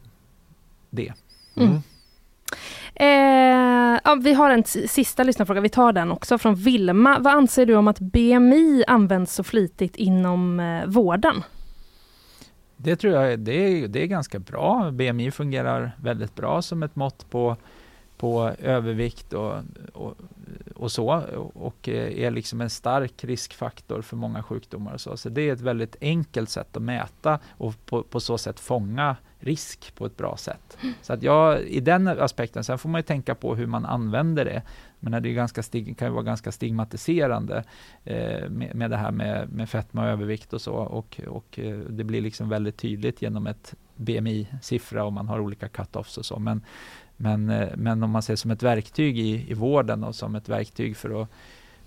det. Mm. Eh, ja, vi har en sista lyssnarfråga, vi tar den också från Vilma. Vad anser du om att BMI används så flitigt inom eh, vården? Det tror jag det är, det är ganska bra. BMI fungerar väldigt bra som ett mått på, på övervikt och, och, och så och eh, är liksom en stark riskfaktor för många sjukdomar. Och så. så det är ett väldigt enkelt sätt att mäta och på, på så sätt fånga risk på ett bra sätt. Så att jag, i den aspekten, sen får man ju tänka på hur man använder det. Men det är ganska stig, kan ju vara ganska stigmatiserande eh, med, med det här med, med fetma och övervikt och så. Och, och eh, det blir liksom väldigt tydligt genom ett BMI-siffra och man har olika cut-offs och så. Men, men, eh, men om man ser som ett verktyg i, i vården och som ett verktyg för att,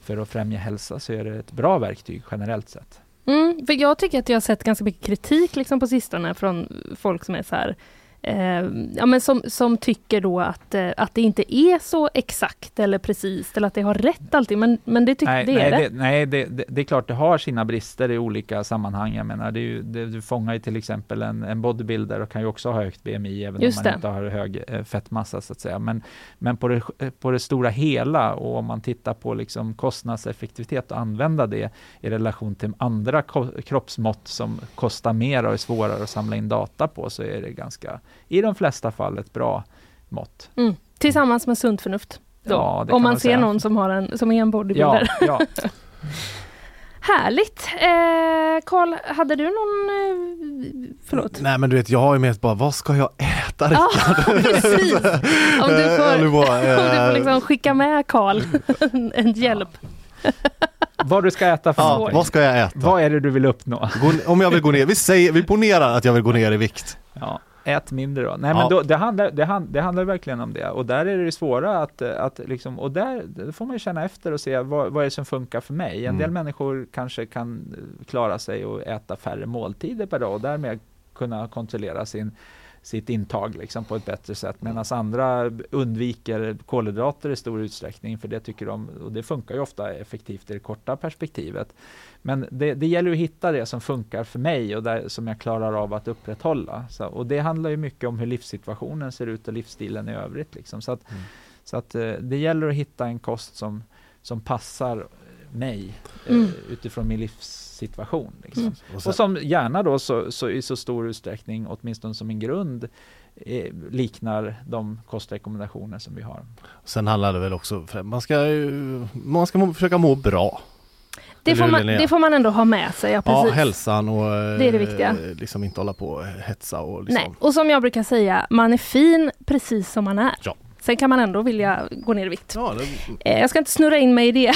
för att främja hälsa så är det ett bra verktyg generellt sett. Mm, för jag tycker att jag har sett ganska mycket kritik liksom på sistone från folk som är så här eh, ja, men som, som tycker då att, eh, att det inte är så exakt eller precis eller att det har rätt alltid, men, men det, tyck, Nej, det nej, är det. det, nej det, det, det är klart det har sina brister i olika sammanhang. Jag menar, det är ju, det, du fångar ju till exempel en, en bodybuilder och kan ju också ha högt BMI även Just om man det. inte har hög eh, fettmassa så att säga. Men, men på, det, på det stora hela och om man tittar på liksom kostnadseffektivitet och använda det i relation till andra kroppsmått som kostar mer och är svårare att samla in data på så är det ganska, i de flesta fall, ett bra mått. Mm. Tillsammans med sunt förnuft. Då, Ja, det om kan man man ser säga. någon som, har en, som är en bodybuilder. Ja, ja. Härligt! Eh, Karl, hade du någon... Eh, förlåt? Nej men du vet jag har ju mest bara, vad ska jag äta Ja, Rickard? precis! Om du håller får, om du får eh, liksom skicka med Karl en, hjälp. Vad du ska äta för Ja, vad ska jag äta? Vad är det du vill uppnå? Om jag vill gå ner, vi säger, vi ponerar att jag vill gå ner i vikt. Ja, ät mindre då. Nej Ja. men då, det, handlar, det, hand, det handlar verkligen om det. Och där är det svåra att, att liksom, och där får man känna efter och se vad, vad är det som funkar för mig. En del Mm. människor kanske kan eh, klara sig och äta färre måltider per dag och därmed kunna kontrollera sin sitt intag liksom, på ett bättre sätt medan andra undviker kolhydrater i stor utsträckning för det tycker de och det funkar ju ofta effektivt i det korta perspektivet. Men det, det gäller att hitta det som funkar för mig och där, som jag klarar av att upprätthålla. Så, och det handlar ju mycket om hur livssituationen ser ut och livsstilen i övrigt. Liksom. Så, att, Mm. så att eh, det gäller att hitta en kost som, som passar mig Mm. eh, utifrån min livssituation. Liksom. Mm. Och sen, Och som gärna då så, så i så stor utsträckning, åtminstone som en grund, eh, liknar de kostrekommendationer som vi har. sen handlar det väl också, för man ska man ska försöka må bra. Det får, man, det får man ändå ha med sig. Ja, Ja, precis. hälsan och Det är det viktiga. eh, liksom inte hålla på och hetsa och liksom. Nej. Och som jag brukar säga, man är fin precis som man är. Ja. Sen kan man ändå vilja gå ner i vikt. Ja, det, Eh, Jag ska inte snurra in mig i det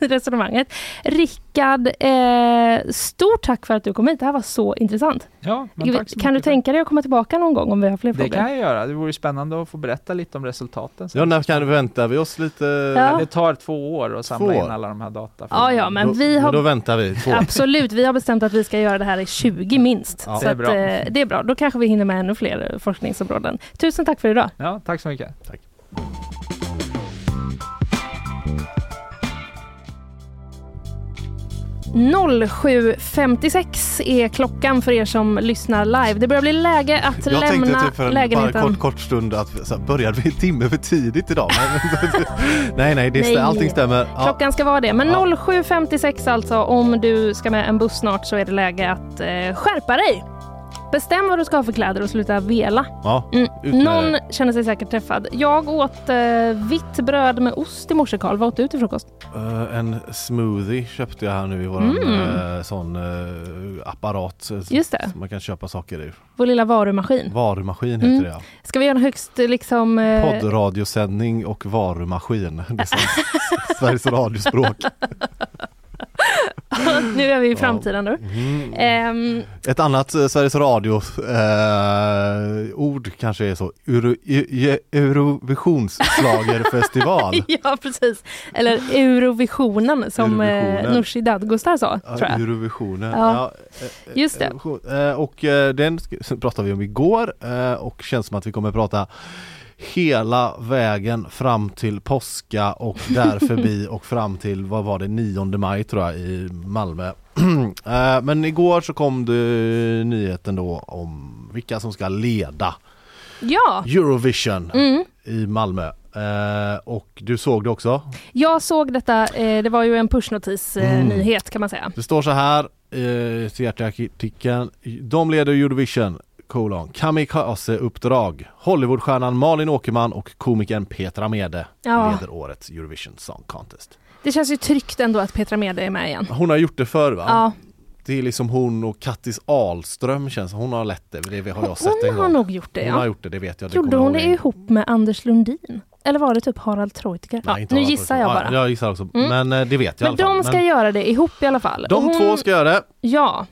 resonemanget. Rickard, eh, stort tack för att du kom hit. Det här var så intressant. Ja, men tack så kan du tänka dig att komma tillbaka någon gång om vi har fler Det frågor? kan jag göra. Det vore spännande att få berätta lite om resultaten. ja, när kan väntar vi oss lite? Ja. Det tar två år att samla Två in alla de här data. Ja, ja, men då, vi har- Då väntar vi två. Absolut, vi har bestämt att vi ska göra det här i 20 minst. Ja. Så Det är att, bra. eh, det är bra. Då kanske vi hinner med ännu fler forskningsområden. Tusen tack för idag. Ja, tack så mycket. 07.56 är klockan för er som lyssnar live. Det börjar bli läge att Jag lämna tänkte typ för en lägenheten. kort, kort stund att så här, började vi en timme för tidigt idag? Nej, nej, det Nej. allting stämmer. Ja. Klockan ska vara det. Men Ja. 07.56 alltså, om du ska med en buss snart så är det läge att eh, skärpa dig. Bestäm vad du ska ha för kläder och sluta vela. Ja, Mm. ut med Någon det. känner sig säkert träffad. Jag åt eh, vitt bröd med ost i morse, Karl. Vad åt du till frukost? Eh, en smoothie köpte jag här nu i våran Mm. eh, sån eh, apparat. eh, Just det. som Man kan köpa saker i. Vår lilla varumaskin. Varumaskin heter Mm. det ja. Ska vi göra en högst eh, liksom... Eh, Poddradiosändning och varumaskin. Det är Sveriges radiospråk. nu är vi i framtiden nu. Mm. Ehm, Ett annat eh, Sveriges Radio eh, kanske är så Euro, e- e- Eurovisionsschlagerfestival. ja, precis. Eller Eurovisionen som eh, Eurovisionen. Nooshi Dadgostar sa, Ja, tror jag. Eurovisionen. Ja. eh, Just det. Och den pratade vi om igår och känns som att vi kommer prata hela vägen fram till påska och där förbi och fram till, vad var det, 9 maj tror jag i Malmö. Eh, Men igår så kom det nyheten då om vilka som ska leda Ja, Eurovision mm. i Malmö. Eh, Och du såg det också? jag såg detta. Eh, det var ju en pushnotis eh, Mm. nyhet kan man säga. Det står så här eh, i artikeln. De leder Eurovision, kolon, kamikaze-uppdrag. Hollywoodstjärnan Malin Åkerman och komikern Petra Mede Ja. leder årets Eurovision Song Contest. Det känns ju tryggt ändå att Petra Mede är med igen. Hon har gjort det förr va? Ja, Det är liksom hon och Kattis Ahlström känns hon har lett det. Det har jag sett en hon har nog gjort det. Hon har Ja. gjort det, det vet jag. Det Gjorde hon det ihop med Anders Lundin? Eller var det typ Harald Treutiger? Ja, nu gissar jag bara. Ja, jag gissar också. Mm. Men eh, det vet jag Men i alla fall. de ska göra det ihop i alla fall. de hon- två ska göra det. Ja,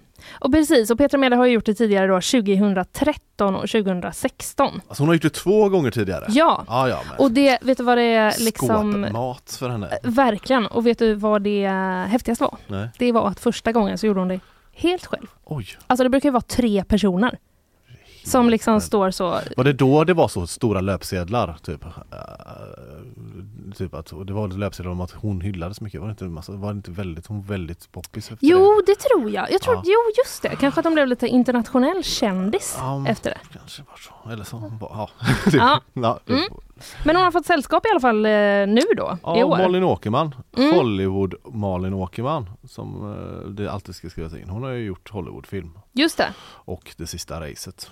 och precis. Och Petra Mede har gjort det tidigare då 2013 och 2016. Alltså hon har gjort det två gånger tidigare. Ja, Ja, ja men. och det, vet du vad det är liksom... Skåpmat för henne. Verkligen. Och vet du vad det häftigaste var? Nej. Det var att första gången så gjorde hon det helt själv. Oj. Alltså det brukar ju vara tre personer som liksom Men- står så. Var det då det var så stora löpsedlar? Typ, Eh, typ att det var löpsedlar om att hon hyllades mycket. Var det inte, massa, var det inte väldigt, hon väldigt poppis efter det? Jo, det tror jag. Jag tror, Ja. Jo, just det. Kanske att de blev lite internationell kändis Ja, efter det. Kanske var så. Eller så. var- Ja. Ja. ja. Mm. Men hon har fått sällskap i alla fall eh, nu då, i ja år. Malin Åkerman. Mm. Hollywood Malin Åkerman. Som eh, det alltid ska skrivas in. Hon har ju gjort Hollywoodfilm. Just det. Och Det sista racet.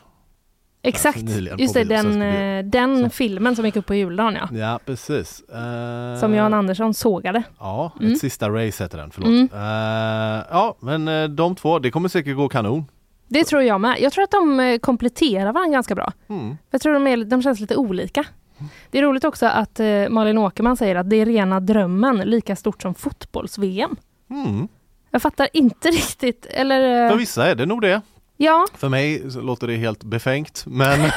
Exakt. nyligen Just det, den, vi- eh, den så. filmen som gick upp på juldagen ja. Ja precis. Eh, Som Jan Andersson sågade. Ja, Mm. Ett sista race heter den, förlåt. Mm. Eh, ja men de två, det kommer säkert gå kanon. Det tror jag med. Jag tror att de kompletterar varandra ganska bra. Mm. Jag tror de, är, de känns lite olika. Det är roligt också att Malin Åkerman säger att det är rena drömmen lika stort som fotbolls-VM. Mm. Jag fattar inte riktigt, eller... För vissa är det nog det. Ja, För mig låter det helt befängt men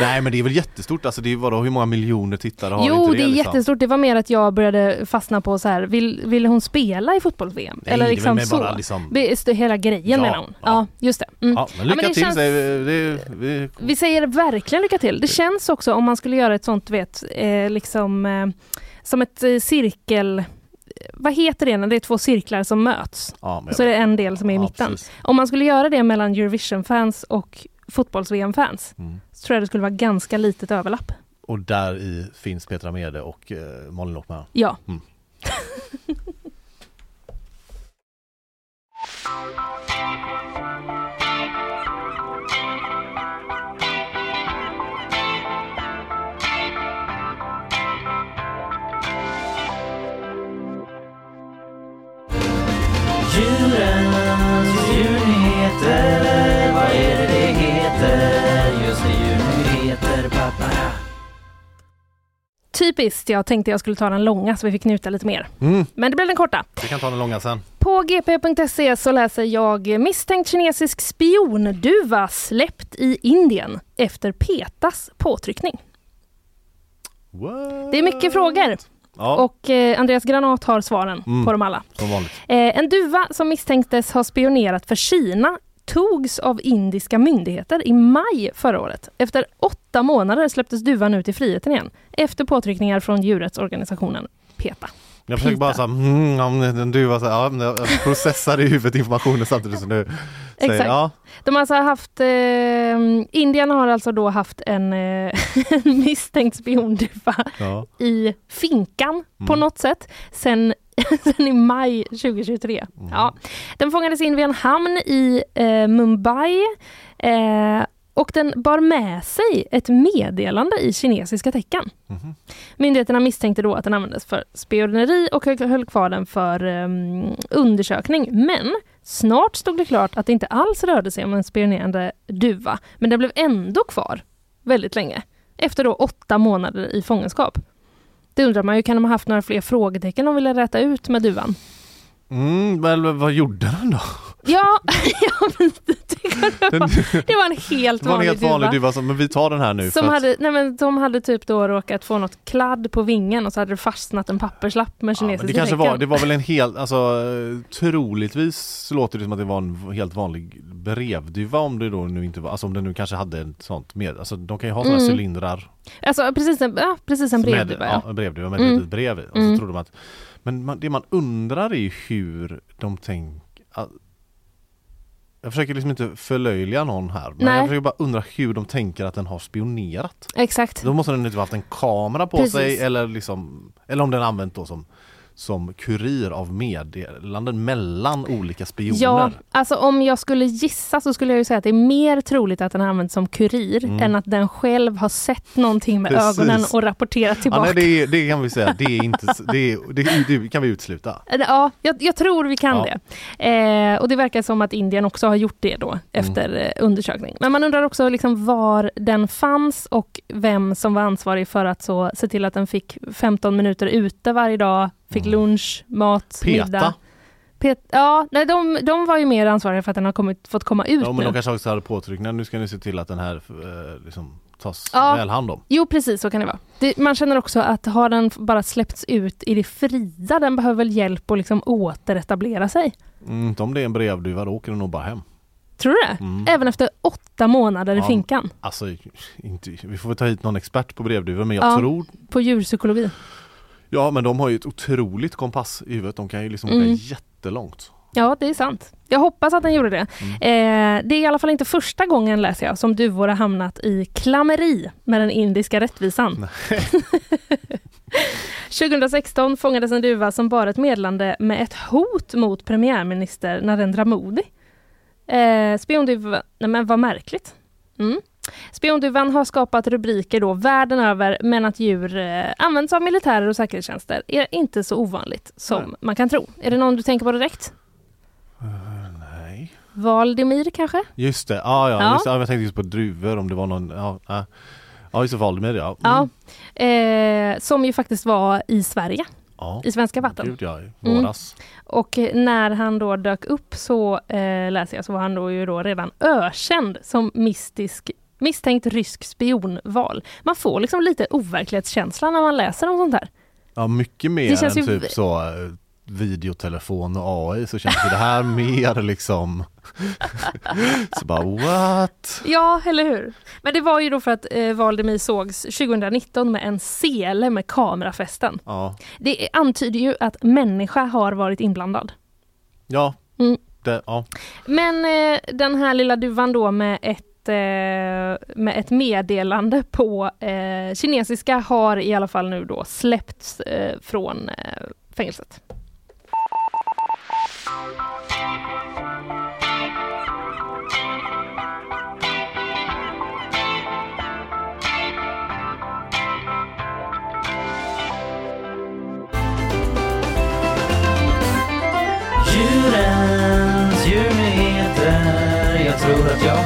Nej men det är väl jättestort, alltså det är vadå, hur många miljoner tittare har jo inte det är liksom? jättestort. Det var mer att jag började fastna på så här, vill, vill hon spela i fotbolls-VM? Eller det liksom så. bara liksom- Det hela grejen Ja, menar hon. Ja, ja. just det. Mm. Ja men lycka det till känns- säger vi, det, vi Vi säger verkligen lycka till. Det känns också om man skulle göra ett sånt, vet, eh, liksom eh, som ett eh, cirkel... Vad heter det när det är två cirklar som möts? ja, men Så är det en del som är i ja, mitten. precis. Om man skulle göra det mellan Eurovision-fans och fotbolls-VM-fans Mm. så tror jag det skulle vara ganska litet överlapp. Och där i finns Petra Mede och eh, Malin Åkman. Ja. Mm. Djurens djurnyheter, vad är det det heter? Just det, djurnyheter, papara. Typiskt, jag tänkte jag skulle ta den långa så vi fick njuta lite mer. Mm. Men det blev den korta. Vi kan ta den långa sen. På gp.se så läser jag misstänkt kinesisk spionduva släppt i Indien efter Petas påtryckning. What? Det är mycket frågor Ja, och eh, Andreas Granat har svaren Mm. på dem alla. Eh, en duva som misstänktes ha spionerat för Kina togs av indiska myndigheter i maj förra året. Efter åtta månader släpptes duvan ut i friheten igen efter påtryckningar från djurrättsorganisationen PETA. Jag försöker bara såhär, mm, du var så här, ja, jag processar i huvudet informationen samtidigt som du säger Exakt. ja. De har alltså haft, eh, Indien har alltså då haft en, eh, en misstänkt spionduva ja. i finkan på Mm. något sätt sen, sen i maj 2023. Mm. Ja. Den fångades in vid en hamn i eh, Mumbai eh, och den bar med sig ett meddelande i kinesiska tecken. Mhm. Myndigheterna misstänkte då att den användes för spioneri och höll- kvar den för um, undersökning. Men snart stod det klart att det inte alls rörde sig om en spionerande duva. Men den blev ändå kvar väldigt länge. Efter då åtta månader i fångenskap. Det undrar man ju, kan de ha haft några fler frågetecken de ville räta ut med duvan? Mm, men vad gjorde den då? Ja, ja men det, var, Den, det var en helt var en vanlig helt vanlig duva. som- men vi tar den här nu Som för att, hade, nej men de hade typ då råkat få något kladd på vingen och så hade det fastnat en papperslapp med ja, men kinesiska det kanske tecken. var, det var väl en helt, alltså troligtvis låter det som att det var en helt vanlig brevduva om det då nu inte var, alltså om det nu kanske hade ett sånt med, alltså de kan ju ha sådana Mm. cylindrar Alltså precis en, ja, precis en brevduva med, ja. ja. en brevduva med Mm. ett litet brev i. Och Mm. så trodde man att, men man, det man undrar är ju hur de tänker jag försöker liksom inte förlöjliga någon här men Nej. jag försöker bara undra hur de tänker att den har spionerat. Exakt. Då måste den inte ha haft en kamera på Precis. sig eller liksom Eller om den använt då som Som kurir av meddelanden mellan olika spioner. Ja, alltså om jag skulle gissa så skulle jag ju säga att det är mer troligt att den används som kurir Mm. än att den själv har sett någonting med Precis. ögonen och rapporterat ja, tillbaka. nej, det, det kan vi säga, det är inte, det, det, det kan vi utesluta. Ja, jag, jag tror vi kan Ja. det. Eh, och det verkar som att Indien också har gjort det då efter eh, undersökning. Men man undrar också liksom var den fanns och vem som var ansvarig för att så, se till att den fick 15 minuter ute varje dag, fick lunch, mat, Peta. middag. Pet, ja, nej, de, de var ju mer ansvariga för att den har kommit, fått komma ut Ja, men nu. de kanske också hade påtryckningar, nu ska ni se till att den här eh, liksom, tas Ja. väl hand om. Jo precis så kan det vara. Det, man känner också att har den bara släppts ut i det fria, den behöver väl hjälp att liksom återetablera sig. Mm, inte om det är en brevduva, då åker den nog bara hem. Tror du det? Mm. Även efter åtta månader i Ja. finkan Alltså, inte, vi får väl ta hit någon expert på brevduvor men jag Ja. tror på djurpsykologi. Ja men de har ju ett otroligt kompass i huvudet, de kan ju liksom Mm. åka jättelångt. Ja, det är sant. Jag hoppas att den gjorde det. Mm. Eh, det är i alla fall inte första gången, läser jag, som duvor har hamnat i klammeri med den indiska rättvisan. 2016 fångades en duva som bar ett meddelande med ett hot mot premiärminister Narendra Modi. Eh, spionduva, nej men vad märkligt. Mm. Spionduvan har skapat rubriker då världen över men att djur eh, används av militärer och säkerhetstjänster är inte så ovanligt som Nej. man kan tro. Är det någon du tänker på direkt? Nej. Valdimir kanske? Just det, ah, ja, Ja. Just, ja, jag tänkte just på druvor om det var någon, ja, ja. ja just det, Valdemir ja. Ja. Mm. Eh, som ju faktiskt var i Sverige, ja. i svenska vatten. Gud ja, Mm. Och när han då dök upp så eh, läser jag så var han då ju då redan ökänd som mystisk misstänkt rysk spionval. Man får liksom lite overklighetskänsla när man läser om sånt här. Ja mycket mer än ju- typ så eh, videotelefon och AI så känns det här mer liksom Så bara what? Ja, eller hur? Men det var ju då för att eh, Valdemir sågs 2019 med en sele med kamerafästen. Ja, Det antyder ju att människa har varit inblandad. ja, Mm. det, ja. Men eh, den här lilla duvan då med ett, Eh, med ett meddelande på eh, kinesiska har i alla fall nu då släppts eh, från eh, fängelset.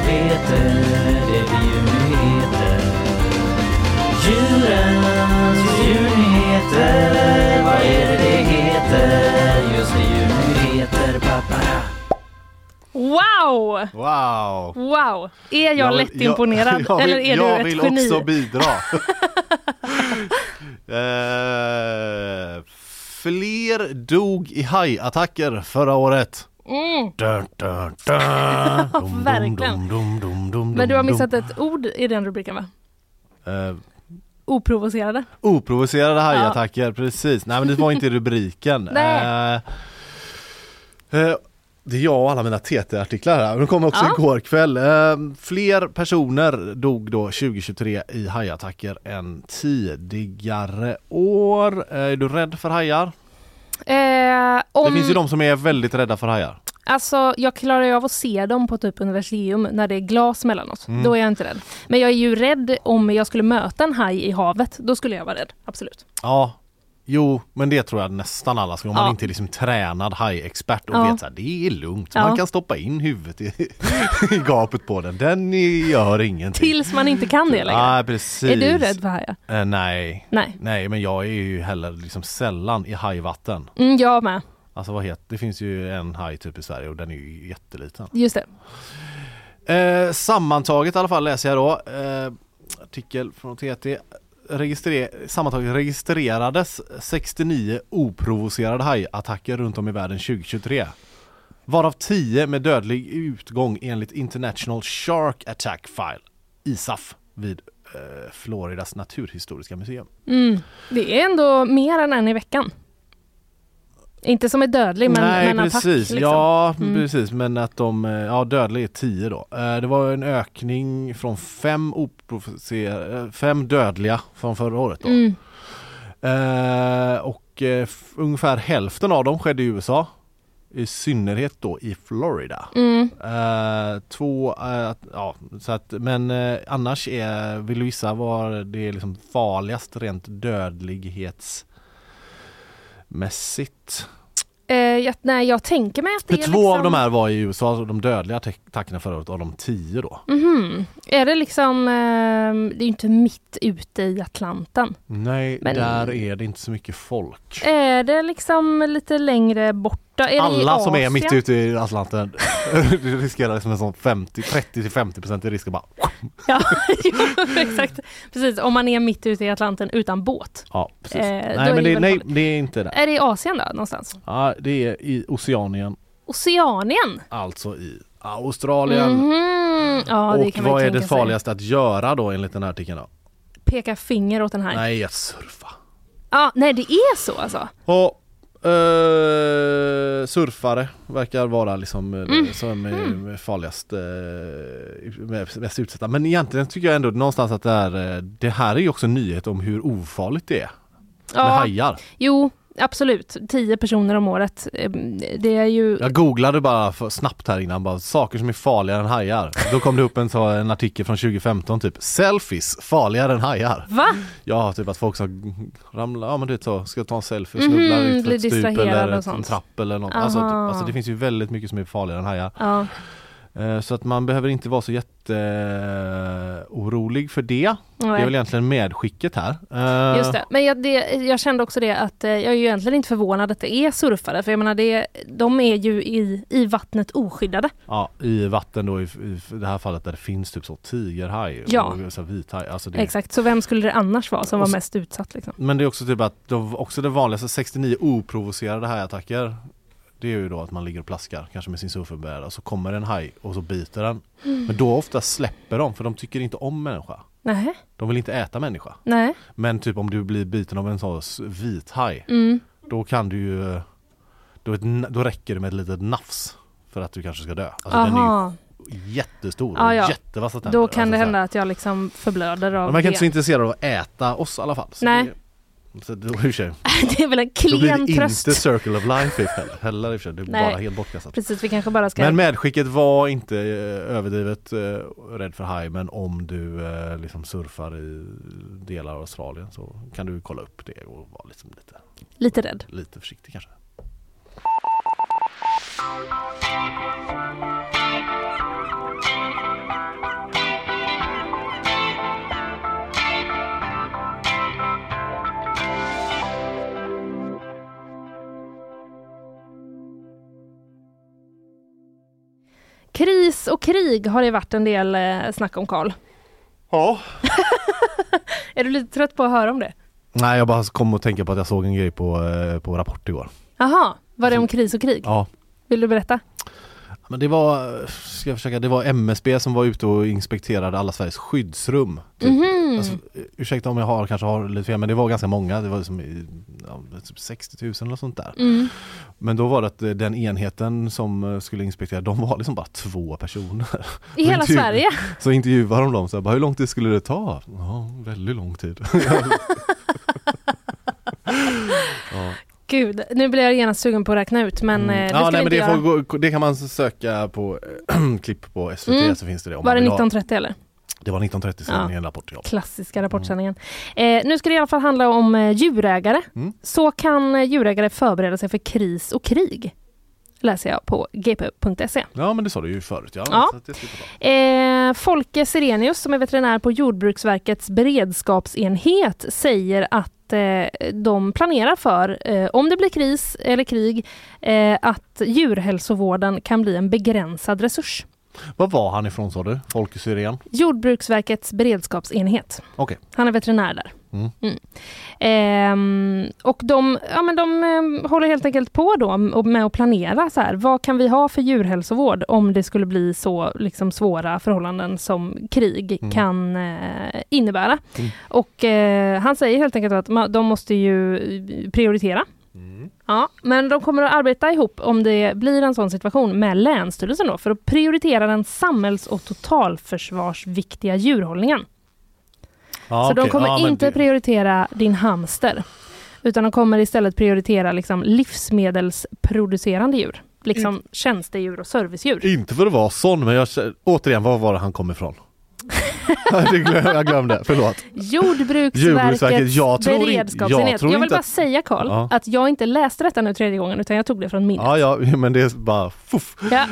Jag vet det blir djurnyheter Djurens djurnyheter Vad är det det heter? Just det, djurnyheter pappa Wow! Wow! Wow! Är jag, vill- lätt imponerad jag vill, eller är jag du vill ett geni? också bidra. eh, fler dog i hajattacker förra året. Mm. Dun, dun, dun. Dum, dum, Verkligen. dum, dum, dum, dum, Men du har dum, missat ett ord i den rubriken va? Eh, oprovocerade. Oprovocerade hajattacker, precis. Nej men det var inte rubriken. Nej. Eh, eh, det är jag och alla mina TT-artiklar här. De kom också Ja. igår kväll. Eh, fler personer dog då 2023 i hajattacker än tidigare år. Eh, är du rädd för hajar? Eh, om, Det finns ju de som är väldigt rädda för hajar. Alltså jag klarar ju av att se dem på typ universium när det är glas mellan oss. Mm. Då är jag inte rädd. Men jag är ju rädd om jag skulle möta en haj i havet. Då skulle jag vara rädd. Absolut. Ja, jo men det tror jag nästan alla ska. Om man Ja. inte är liksom tränad hajexpert och Ja. vet att det är lugnt. Ja. Man kan stoppa in huvudet i, i gapet på den. Den gör ingenting. Tills man inte kan det längre. Ja, precis. Är du rädd för hajar? Eh, nej. Nej. Nej, men jag är ju heller liksom sällan i hajvatten. Mm, jag med. Alltså vad heter det? finns ju en haj typ i Sverige och den är ju jätteliten. Just det. Eh, sammantaget i alla fall läser jag då eh, artikel från TT registrer sammantaget registrerades 69 oprovocerade hajattacker runt om i världen 2023. Varav 10 med dödlig utgång enligt International Shark Attack File, ISAF, vid eh, Floridas naturhistoriska museum. Mm. Det är ändå mer än en i veckan. Inte som är dödlig men, Nej men precis, attack. Liksom. ja Mm. precis men att de, eh, ja dödlig är 10 då. Eh, Det var en ökning från fem, eh, fem dödliga från förra året då. Mm. Och ungefär hälften av dem skedde i USA. I synnerhet då i Florida. Mm. Två, ja så att, men annars är, vill du gissa vad det är liksom farligast rent dödlighetsmässigt? Eh, jag, nej, jag tänker mig att det För är två liksom... av de här var i USA, de dödliga attack- attackerna förra året, av de tio då. Mhm. Är det liksom, ehm, det är ju inte mitt ute i Atlanten. Nej, Men- där är det inte så mycket folk. Är det liksom lite längre i Alla som är mitt ute i Atlanten riskerar liksom en sån 50, 30-50% i risk att bara Ja, exakt. Precis, om man är mitt ute i Atlanten utan båt. Ja, precis. Eh, nej, men det nej, det är inte det. Är det i Asien då någonstans? Ja, det är i Oceanien, Oceanien? alltså i Australien. Mhm. Ja, det och vad är det sig. farligaste att göra då enligt den här artikeln? Då? Peka finger åt en haj. Nej, att surfa. Ja, nej det är så alltså? Och eh, surfare verkar vara liksom eh, Mm. som är farligast, eh, mest utsatta. Men egentligen tycker jag ändå någonstans att det här, det här är ju också en nyhet om hur ofarligt det är med Ja, hajar. jo absolut. Tio personer om året. Eh, Det är ju... Jag googlade bara snabbt här innan, bara saker som är farligare än hajar. Då kom det upp en, så, en artikel från 2015 typ, selfies farligare än hajar. Va? Ja, typ att folk som ramlar, ja men du vet så, ska ta en selfie, Mhm, snubblar ut för ett stup eller en trapp eller något. Alltså, typ, alltså det finns ju väldigt mycket som är farligare än hajar. Ja. Eh, Så att man behöver inte vara så jätteorolig för det. Det är Nej. väl egentligen medskicket här. Eh, Just det. Men jag, det, jag kände också det att eh, jag är ju egentligen inte förvånad att det är surfare. För jag menar, det, de är ju i, i vattnet oskyddade. Ja, i vatten då i, i det här fallet där det finns typ så tigerhaj Ja. och så vithaj. Alltså det, Exakt, så vem skulle det annars vara som var mest utsatt? Liksom? Men det är också typ att de, också det vanligaste 69 oprovocerade hajattacker Det är ju då att man ligger och plaskar kanske med sin surfbräda och så kommer en haj och så biter den. Mm. Men då ofta släpper de för de tycker inte om människa. Nej, De vill inte äta människa. nej. Men typ om du blir biten av en sån vit haj Mm. då kan du ju då, då räcker det med ett litet nafs för att du kanske ska dö. Alltså den är Aha, ju jättestor Ja, och ja. jättevassa tänder. då kan alltså det hända att jag liksom förblöder av Men man kan inte så intresserad av att äta oss i alla fall. Nej. Det, så då, det är väl en då blir klen det inte tröst. Circle of Life heller, heller i och för sig. Det är Nej. bara helt bortkastat. Precis, vi kanske bara ska... Men medskicket var inte eh, överdrivet eh, rädd för haj men om du eh, liksom surfar i delar av Australien så kan du kolla upp det och vara liksom lite, Lite rädd. lite försiktig kanske. Kris och krig har det varit en del eh, snack om Karl. Ja. Är du lite trött på att höra om det? Nej jag bara kom att tänka på att jag såg en grej på, eh, på Rapport igår. Jaha, var det om kris och krig? Ja. Vill du berätta? Men det var, ska jag försöka, det var MSB som var ute och inspekterade alla Sveriges skyddsrum. Typ. Mhm. Alltså, ursäkta om jag har, kanske har lite fel men det var ganska många, det var liksom, ja, typ 60 000 eller sånt där. Mm. Men då var det att eh, den enheten som eh, skulle inspektera, de var liksom bara två personer. I hela Intervju- Sverige? Så intervjuade de dem så här, bara, hur lång tid skulle det ta? Ja, väldigt lång tid. ja. Gud, nu blir jag genast sugen på att räkna ut men eh, det ska ja, nej, men det, får gå, det kan man söka på klipp på SVT Mm. så finns det det. Var det man vill ha. 1930 eller? Det var 1930 sen Ja. rapport. Ja. Klassiska rapportsändningen. Eh, nu ska det i alla fall handla om eh, djurägare. Mm. Så kan eh, djurägare förbereda sig för kris och krig. Läser jag på gp.se. ja men det sa du ju förut. Ja, Ja. Eh, Folke Serenius som är veterinär på Jordbruksverkets beredskapsenhet säger att eh, de planerar för, eh, om det blir kris eller krig, eh, att djurhälsovården kan bli en begränsad resurs. Vad var han ifrån sa du? Folke Syrén? Jordbruksverkets beredskapsenhet. Okej. Han är veterinär där. Mm. Ehm, och de, ja, men de eh, håller helt enkelt på då med att planera så här. Vad kan vi ha för djurhälsovård om det skulle bli så liksom, svåra förhållanden som krig Mm. kan eh, innebära. Mm. Och eh, han säger helt enkelt att ma- de måste ju prioritera. Mm. Ja, men de kommer att arbeta ihop om det blir en sån situation med Länsstyrelsen då för att prioritera den samhälls och totalförsvarsviktiga djurhållningen. Ja, Så de okej. kommer Ja, men inte det- prioritera din hamster. Utan de kommer istället prioritera liksom livsmedelsproducerande djur. Liksom tjänstedjur och servicedjur. Inte för att vara sån men jag, återigen var var det han kom ifrån? Jag glömde, förlåt. Jordbruksverkets Jordbruksverket, jag tror beredskapsenhet. jag Jag, tror vill inte bara att- säga Karl, Ja. att jag inte läste detta nu tredje gången utan jag tog det från minnet. Ja, ja, men det är bara fuff. Ja.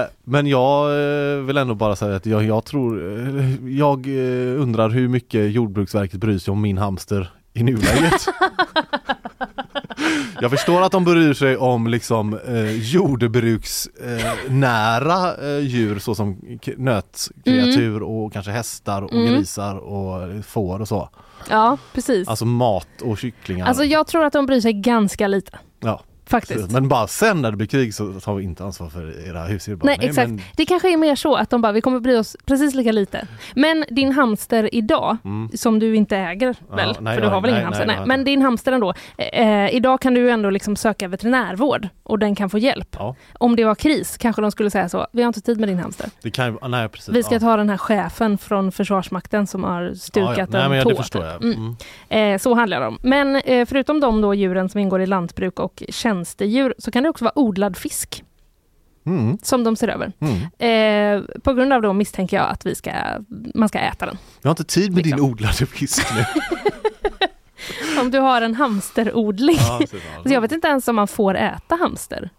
Eh, Men jag eh, vill ändå bara säga att jag, jag tror, eh, jag undrar hur mycket Jordbruksverket bryr sig om min hamster i nuläget. jag förstår att de bryr sig om liksom eh, jordbruksnära eh, nära, eh, djur såsom nötkreatur och kanske hästar och Mm. grisar och får och så. Ja, precis. Alltså mat och kycklingar. Alltså jag tror att de bryr sig ganska lite. ja. Faktiskt. Men bara sen när det blir krig så tar vi inte ansvar för era husdjur. Bara, Nej, exakt. men- Det kanske är mer så att de bara, vi kommer bry oss precis lika lite. Men din hamster idag, Mm. som du inte äger Ja, väl? nej, för du har väl ingen nej, hamster? nej, Nej, men din hamster ändå. Eh, idag kan du ändå liksom söka veterinärvård och den kan få hjälp. Ja. Om det var kris kanske de skulle säga så, vi har inte tid med din hamster. Det kan nej precis. Vi ska ja. ta den här chefen från Försvarsmakten som har stukat ja, ja. Nej, en ja, tå. det förstår jag. Mm. Mm. Eh, så handlar det om. Men eh, förutom de då djuren som ingår i lantbruk och tjänstedjur så kan det också vara odlad fisk Mm. som de ser över. Mm. Eh, på grund av det misstänker jag att vi ska, man ska äta den. Jag har inte tid med Liksom. din odlade fisk nu. Om du har en hamsterodling. Ja, precis, ja. Så jag vet inte ens om man får äta hamster.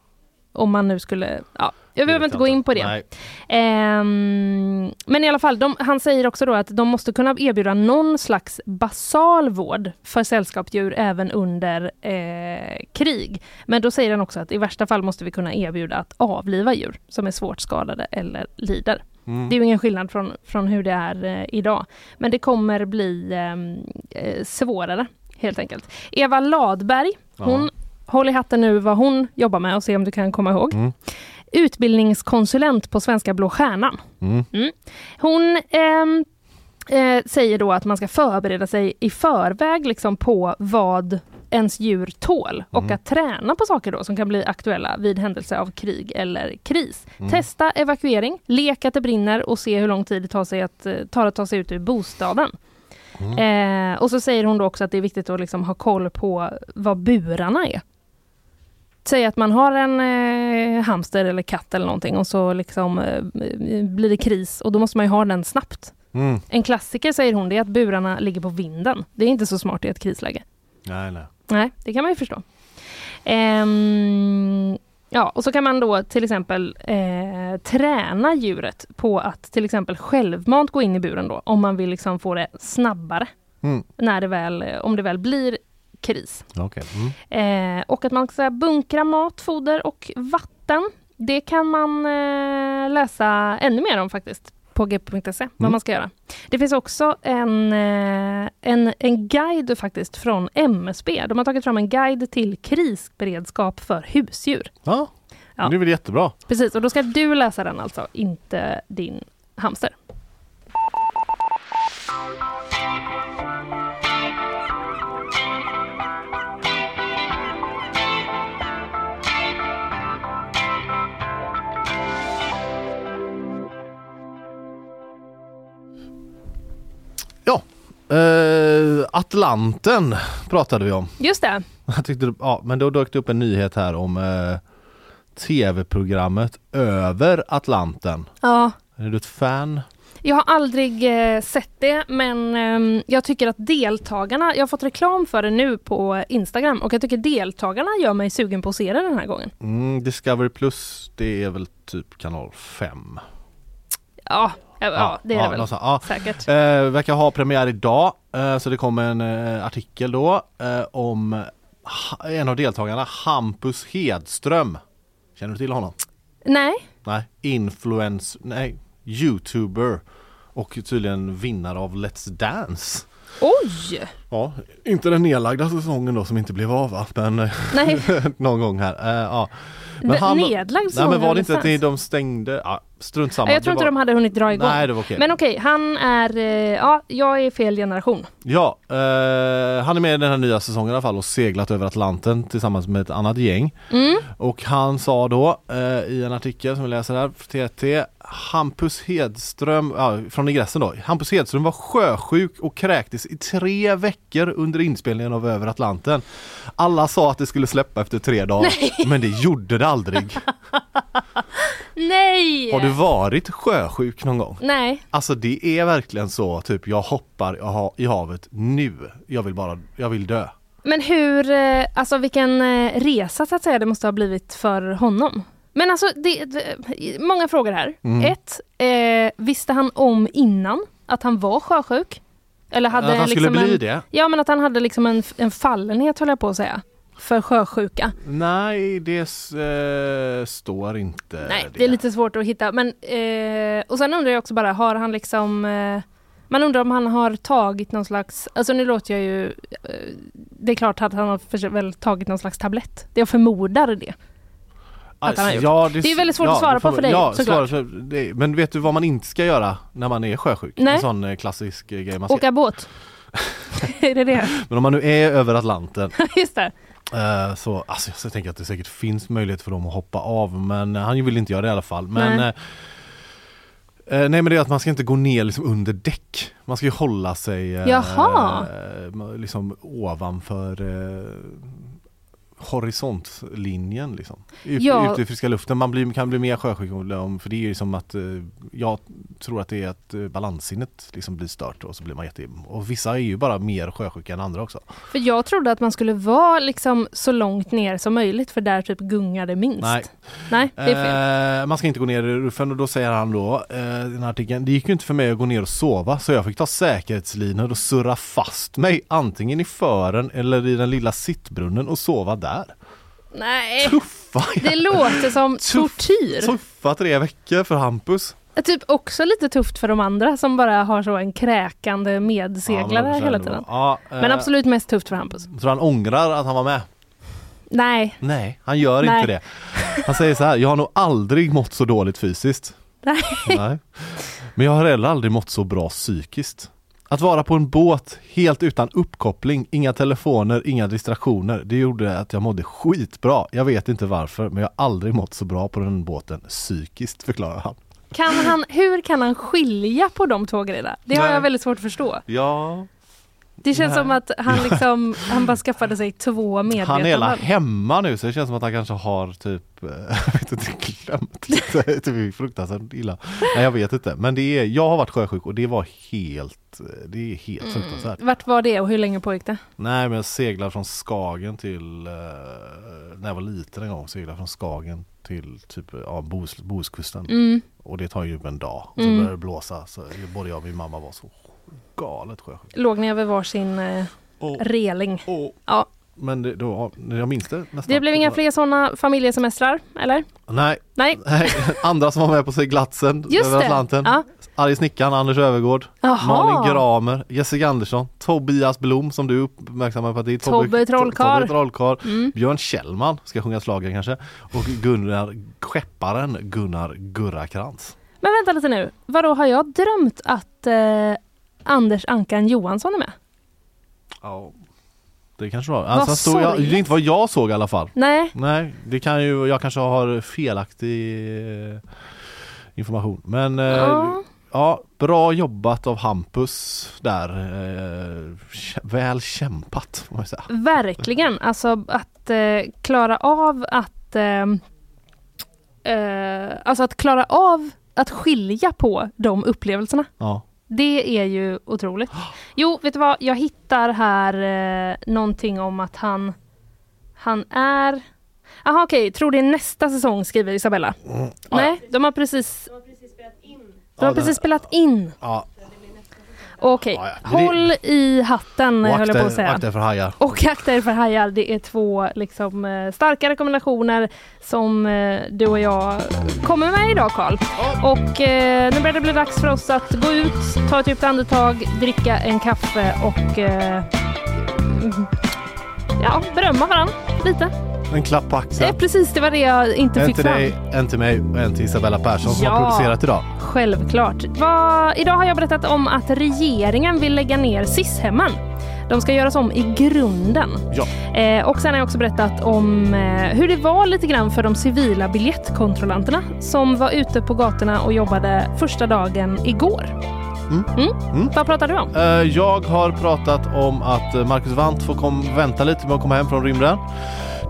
Om man nu skulle, ja, jag behöver inte gå in på det. Ehm, men i alla fall, de, han säger också då att de måste kunna erbjuda någon slags basal vård för sällskapsdjur även under eh, krig. Men då säger han också att i värsta fall måste vi kunna erbjuda att avliva djur som är svårt skadade eller lider. Mm. Det är ju ingen skillnad från, från hur det är eh, idag. Men det kommer bli ehm, eh, svårare helt enkelt. Eva Ladberg, Ja. hon Håll i hatten nu vad hon jobbar med och se om du kan komma ihåg. Mm. Utbildningskonsulent på Svenska Blå Stjärnan. Mm. Hon ehm, eh, säger då att man ska förbereda sig i förväg liksom på vad ens djur tål och Mm. att träna på saker då som kan bli aktuella vid händelse av krig eller kris. Mm. Testa evakuering, lek att det brinner och se hur lång tid det tar, sig att, eh, tar att ta sig ut ur bostaden. Mm. Eh, och så säger hon då också att det är viktigt att liksom ha koll på vad burarna är. Säg att man har en eh, hamster eller katt eller någonting och så liksom, eh, blir det kris och då måste man ju ha den snabbt. Mm. En klassiker säger hon det är att burarna ligger på vinden. Det är inte så smart i ett krisläge. Nej, nej. Nej, det kan man ju förstå. Ehm, ja, och så kan man då till exempel eh, träna djuret på att till exempel självmant gå in i buren då, om man vill liksom få det snabbare Mm. när det väl, om det väl blir kris. Okej. Mm. Eh, och att man ska bunkra mat, foder och vatten. Det kan man eh, läsa ännu mer om faktiskt på gp.se, vad Mm. man ska göra. Det finns också en, eh, en, en guide faktiskt från MSB. De har tagit fram en guide till krisberedskap för husdjur. Ja. Ja. Det är väl jättebra. Precis, och då ska du läsa den alltså, inte din hamster. Ja, eh, Atlanten pratade vi om. Just det. Jag tyckte, ja, men då dök det upp en nyhet här om eh, tv-programmet Över Atlanten. Ja, Är du ett fan? Jag har aldrig eh, sett det men ehm, jag tycker att deltagarna, jag har fått reklam för det nu på Instagram och jag tycker deltagarna gör mig sugen på att se det den här gången. Mm, Discovery Plus, det är väl typ kanal 5. Ja, ja, ja det är det väl. någonstans. ja. Säkert. Eh, verkar ha premiär idag, eh, så det kommer en eh, artikel då eh, om en av deltagarna, Hampus Hedström. Känner du till honom? Nej, Nej, influens, nej, youtuber och tydligen vinnare av Let's Dance. oj! Ja, inte den nedlagda säsongen då som inte blev av va? men eh, Nej, någon gång här. Eh, ja. nedlagd Nej säsong men var det inte att de stängde? Ja, strunt samma. Nej, jag tror inte var- de hade hunnit dra igång. Nej det var okej. Men okej, han är, eh, ja, jag är fel generation. Ja, eh, han är med i den här nya säsongen i alla fall och seglat över Atlanten tillsammans med ett annat gäng. Mm. Och han sa då eh, i en artikel som vi läser här för TT Hampus Hedström, ja, från ingressen då. Hampus Hedström var sjösjuk och kräktes i tre veckor under inspelningen av Över Atlanten. Alla sa att det skulle släppa efter tre dagar, men det gjorde det aldrig. Nej! Har du varit sjösjuk någon gång? Nej, Alltså det är verkligen så, typ jag hoppar i ha- i havet nu. Jag vill bara, jag vill dö. men hur, eh, alltså vilken eh, resa så att säga det måste ha blivit för honom? Men alltså, det, det, många frågor här. Mm. Ett, eh, visste han om innan att han var sjösjuk? Eller hade att han skulle liksom bli en, det? Ja men att han hade liksom en, en fallenhet höll jag på att säga. För sjösjuka. Nej, det eh, står inte Nej, det är lite svårt att hitta. Men, eh, och sen undrar jag också bara, har han liksom eh, man undrar om han har tagit någon slags, alltså nu låter jag ju, eh, det är klart att han har väl tagit någon slags tablett. Jag förmodar det. att han har gjort. Ja, Det är väldigt svårt att svara det på för dig, ja, såklart. för det. Men vet du vad man inte ska göra när man är sjösjuk? Nej. En sån eh, klassisk eh, grej man ska. Åka båt. är det det? Men om man nu är över Atlanten Just det. Eh, så, alltså jag tänker att det säkert finns möjlighet för dem att hoppa av men eh, han vill inte göra det i alla fall. Men Nej. eh, nej men det är att man ska inte gå ner liksom under däck. Man ska ju hålla sig eh, liksom ovanför eh, horisontlinjen liksom. Ut, Ja. Ute i friska luften. Man blir, kan bli mer sjösjuk om, för det är ju som att eh, jag tror att det är att eh, balanssinnet liksom blir stört och så blir man jätte... Och vissa är ju bara mer sjösjuka än andra också. För jag trodde att man skulle vara liksom så långt ner som möjligt för där typ gungar det minst. Nej. Nej, det är fel. Eh, man ska inte gå ner i ruffen och då säger han då eh, den här artikeln Det gick ju inte för mig att gå ner och sova så jag fick ta säkerhetslinor och surra fast mig antingen i fören eller i den lilla sittbrunnen och sova där. Nej, Tuffa, det låter som Tuff- tortyr. tuffa tre veckor för Hampus. Typ också lite tufft för de andra som bara har så en kräkande medseglare Ja, hela tiden. Ja, eh, Men absolut mest tufft för Hampus. Tror han ångrar att han var med? Nej, Nej, han gör Nej. inte det. Han säger så här, jag har nog aldrig mått så dåligt fysiskt. nej. Nej. Men jag har heller aldrig mått så bra psykiskt. Att vara på en båt helt utan uppkoppling, inga telefoner, inga distraktioner. Det gjorde att jag mådde skitbra. Jag vet inte varför, men jag har aldrig mått så bra på den båten psykiskt, förklarar han. Kan han, hur kan han skilja på de två grejerna? Det har Nej. jag väldigt svåt att förstå. Ja, Det känns Nej. som att han liksom, han bara skaffade sig två han är hela medvetanden. hemma nu så det känns som att han kanske har typ, eh, jag vet inte, glömt lite. typ fruktansvärt illa. Nej jag vet inte, men det är, jag har varit sjösjuk och det var helt, eh, det är helt Mm. fruktansvärt. Vart var det och hur länge pågick det? Nej men jag seglade från Skagen till, eh, när jag var liten en gång, seglade från Skagen till typ ja, Bohus, Bohuskusten. Mm. Och det tar ju en dag och så Mm. började det blåsa. Så både jag och min mamma var så galet sjösjuka. Låg ni över varsin eh, Och, reling? och, Ja, Men det, då, jag minns det nästan. Det blev inga fler sådana familjesemestrar, eller? Nej, Nej. nej. andra som var med på seglatsen Just över. Atlanten. Ja. Arg snickaren Anders Övergård. Malin Gramer, Jessica Andersson, Tobias Blom som du uppmärksammar på att det är Tobbe Trollkarl. Tobbe Trollkarl. Mm. Björn Kjellman ska sjunga slagen kanske och Gunnar Skepparen Gunnar Gurrakrantz. Men vänta lite nu, vadå har jag drömt att eh, Anders Ankan Johansson är med? Ja, det kanske var. Alltså, stod jag, det är inte vad jag såg i alla fall. Nej, Nej, det kan ju, jag kanske har felaktig eh, information. Men eh, Ja. ja, bra jobbat av Hampus där. Eh, väl kämpat får man säga. verkligen. Alltså att eh, klara av att eh, Alltså att klara av att skilja på de upplevelserna. Ja. Det är ju otroligt. Jo, vet du vad? Jag hittar här eh, någonting om att han Han är Jaha okej, tror det är nästa säsong skriver Isabella. Nej, de har precis De har Ja, precis den- spelat in. Ja, Okej, Ja, ja. Håll i hatten och höll jag på att säga. akta er för hajar. Och akta er för hajar. Det är två liksom, eh, starka rekommendationer som eh, du och jag kommer med idag Karl. Och eh, nu börjar det bli dags för oss att gå ut, ta ett djupt andetag, dricka en kaffe och eh, mm, ja, berömma varandra lite. En klapp på axeln. precis det var det jag inte En fick till fram. dig, en till mig och en till Isabella Persson som Ja. har producerat idag. Självklart. Vad, idag har jag berättat om att regeringen vill lägga ner SIS-hemmen. De ska göras om i grunden. Ja. Eh, och sen har jag också berättat om eh, hur det var lite grann för de civila biljettkontrollanterna som var ute på gatorna och jobbade första dagen igår. Mm. Mm. Mm. Vad pratar du om? Eh, Jag har pratat om att eh, Marcus Wandt får kom, vänta lite med att komma hem från rymden.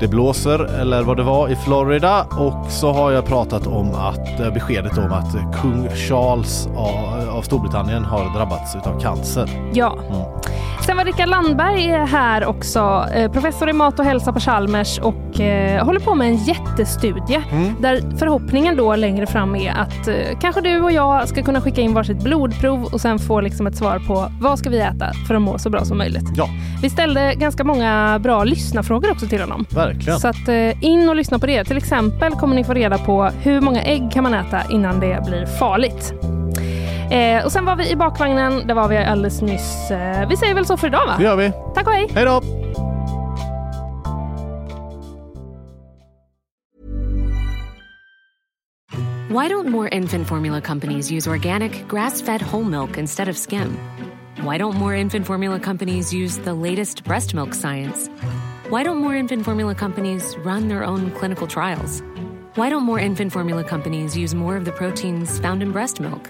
Det blåser, eller vad det var, i Florida och så har jag pratat om att eh, beskedet om att kung Charles av, av Storbritannien har drabbats utav cancer. Ja. Mm. Sen var Rickard Landberg här också, eh, professor i mat och hälsa på Chalmers och eh, håller på med en jättestudie Mm. där förhoppningen då längre fram är att eh, kanske du och jag ska kunna skicka in varsitt blodprov och sen få liksom ett svar på vad ska vi äta för att må så bra som möjligt. Ja, Vi ställde ganska många bra lyssnarfrågor också till honom. verkligen. Så att in och lyssna på det. Till exempel kommer ni få reda på hur många ägg kan man äta innan det blir farligt. Eh, och sen var vi i bakvagnen, där var vi alldeles nyss. Eh, vi säger väl så för idag va? Det gör vi. Tack och hej! Hej då! Why don't more infant formula companies use organic, grass fed whole milk instead of skim? Why don't more infant formula companies use the latest breast milk science? Why don't more infant formula companies run their own clinical trials? Why don't more infant formula companies use more of the proteins found in breast milk?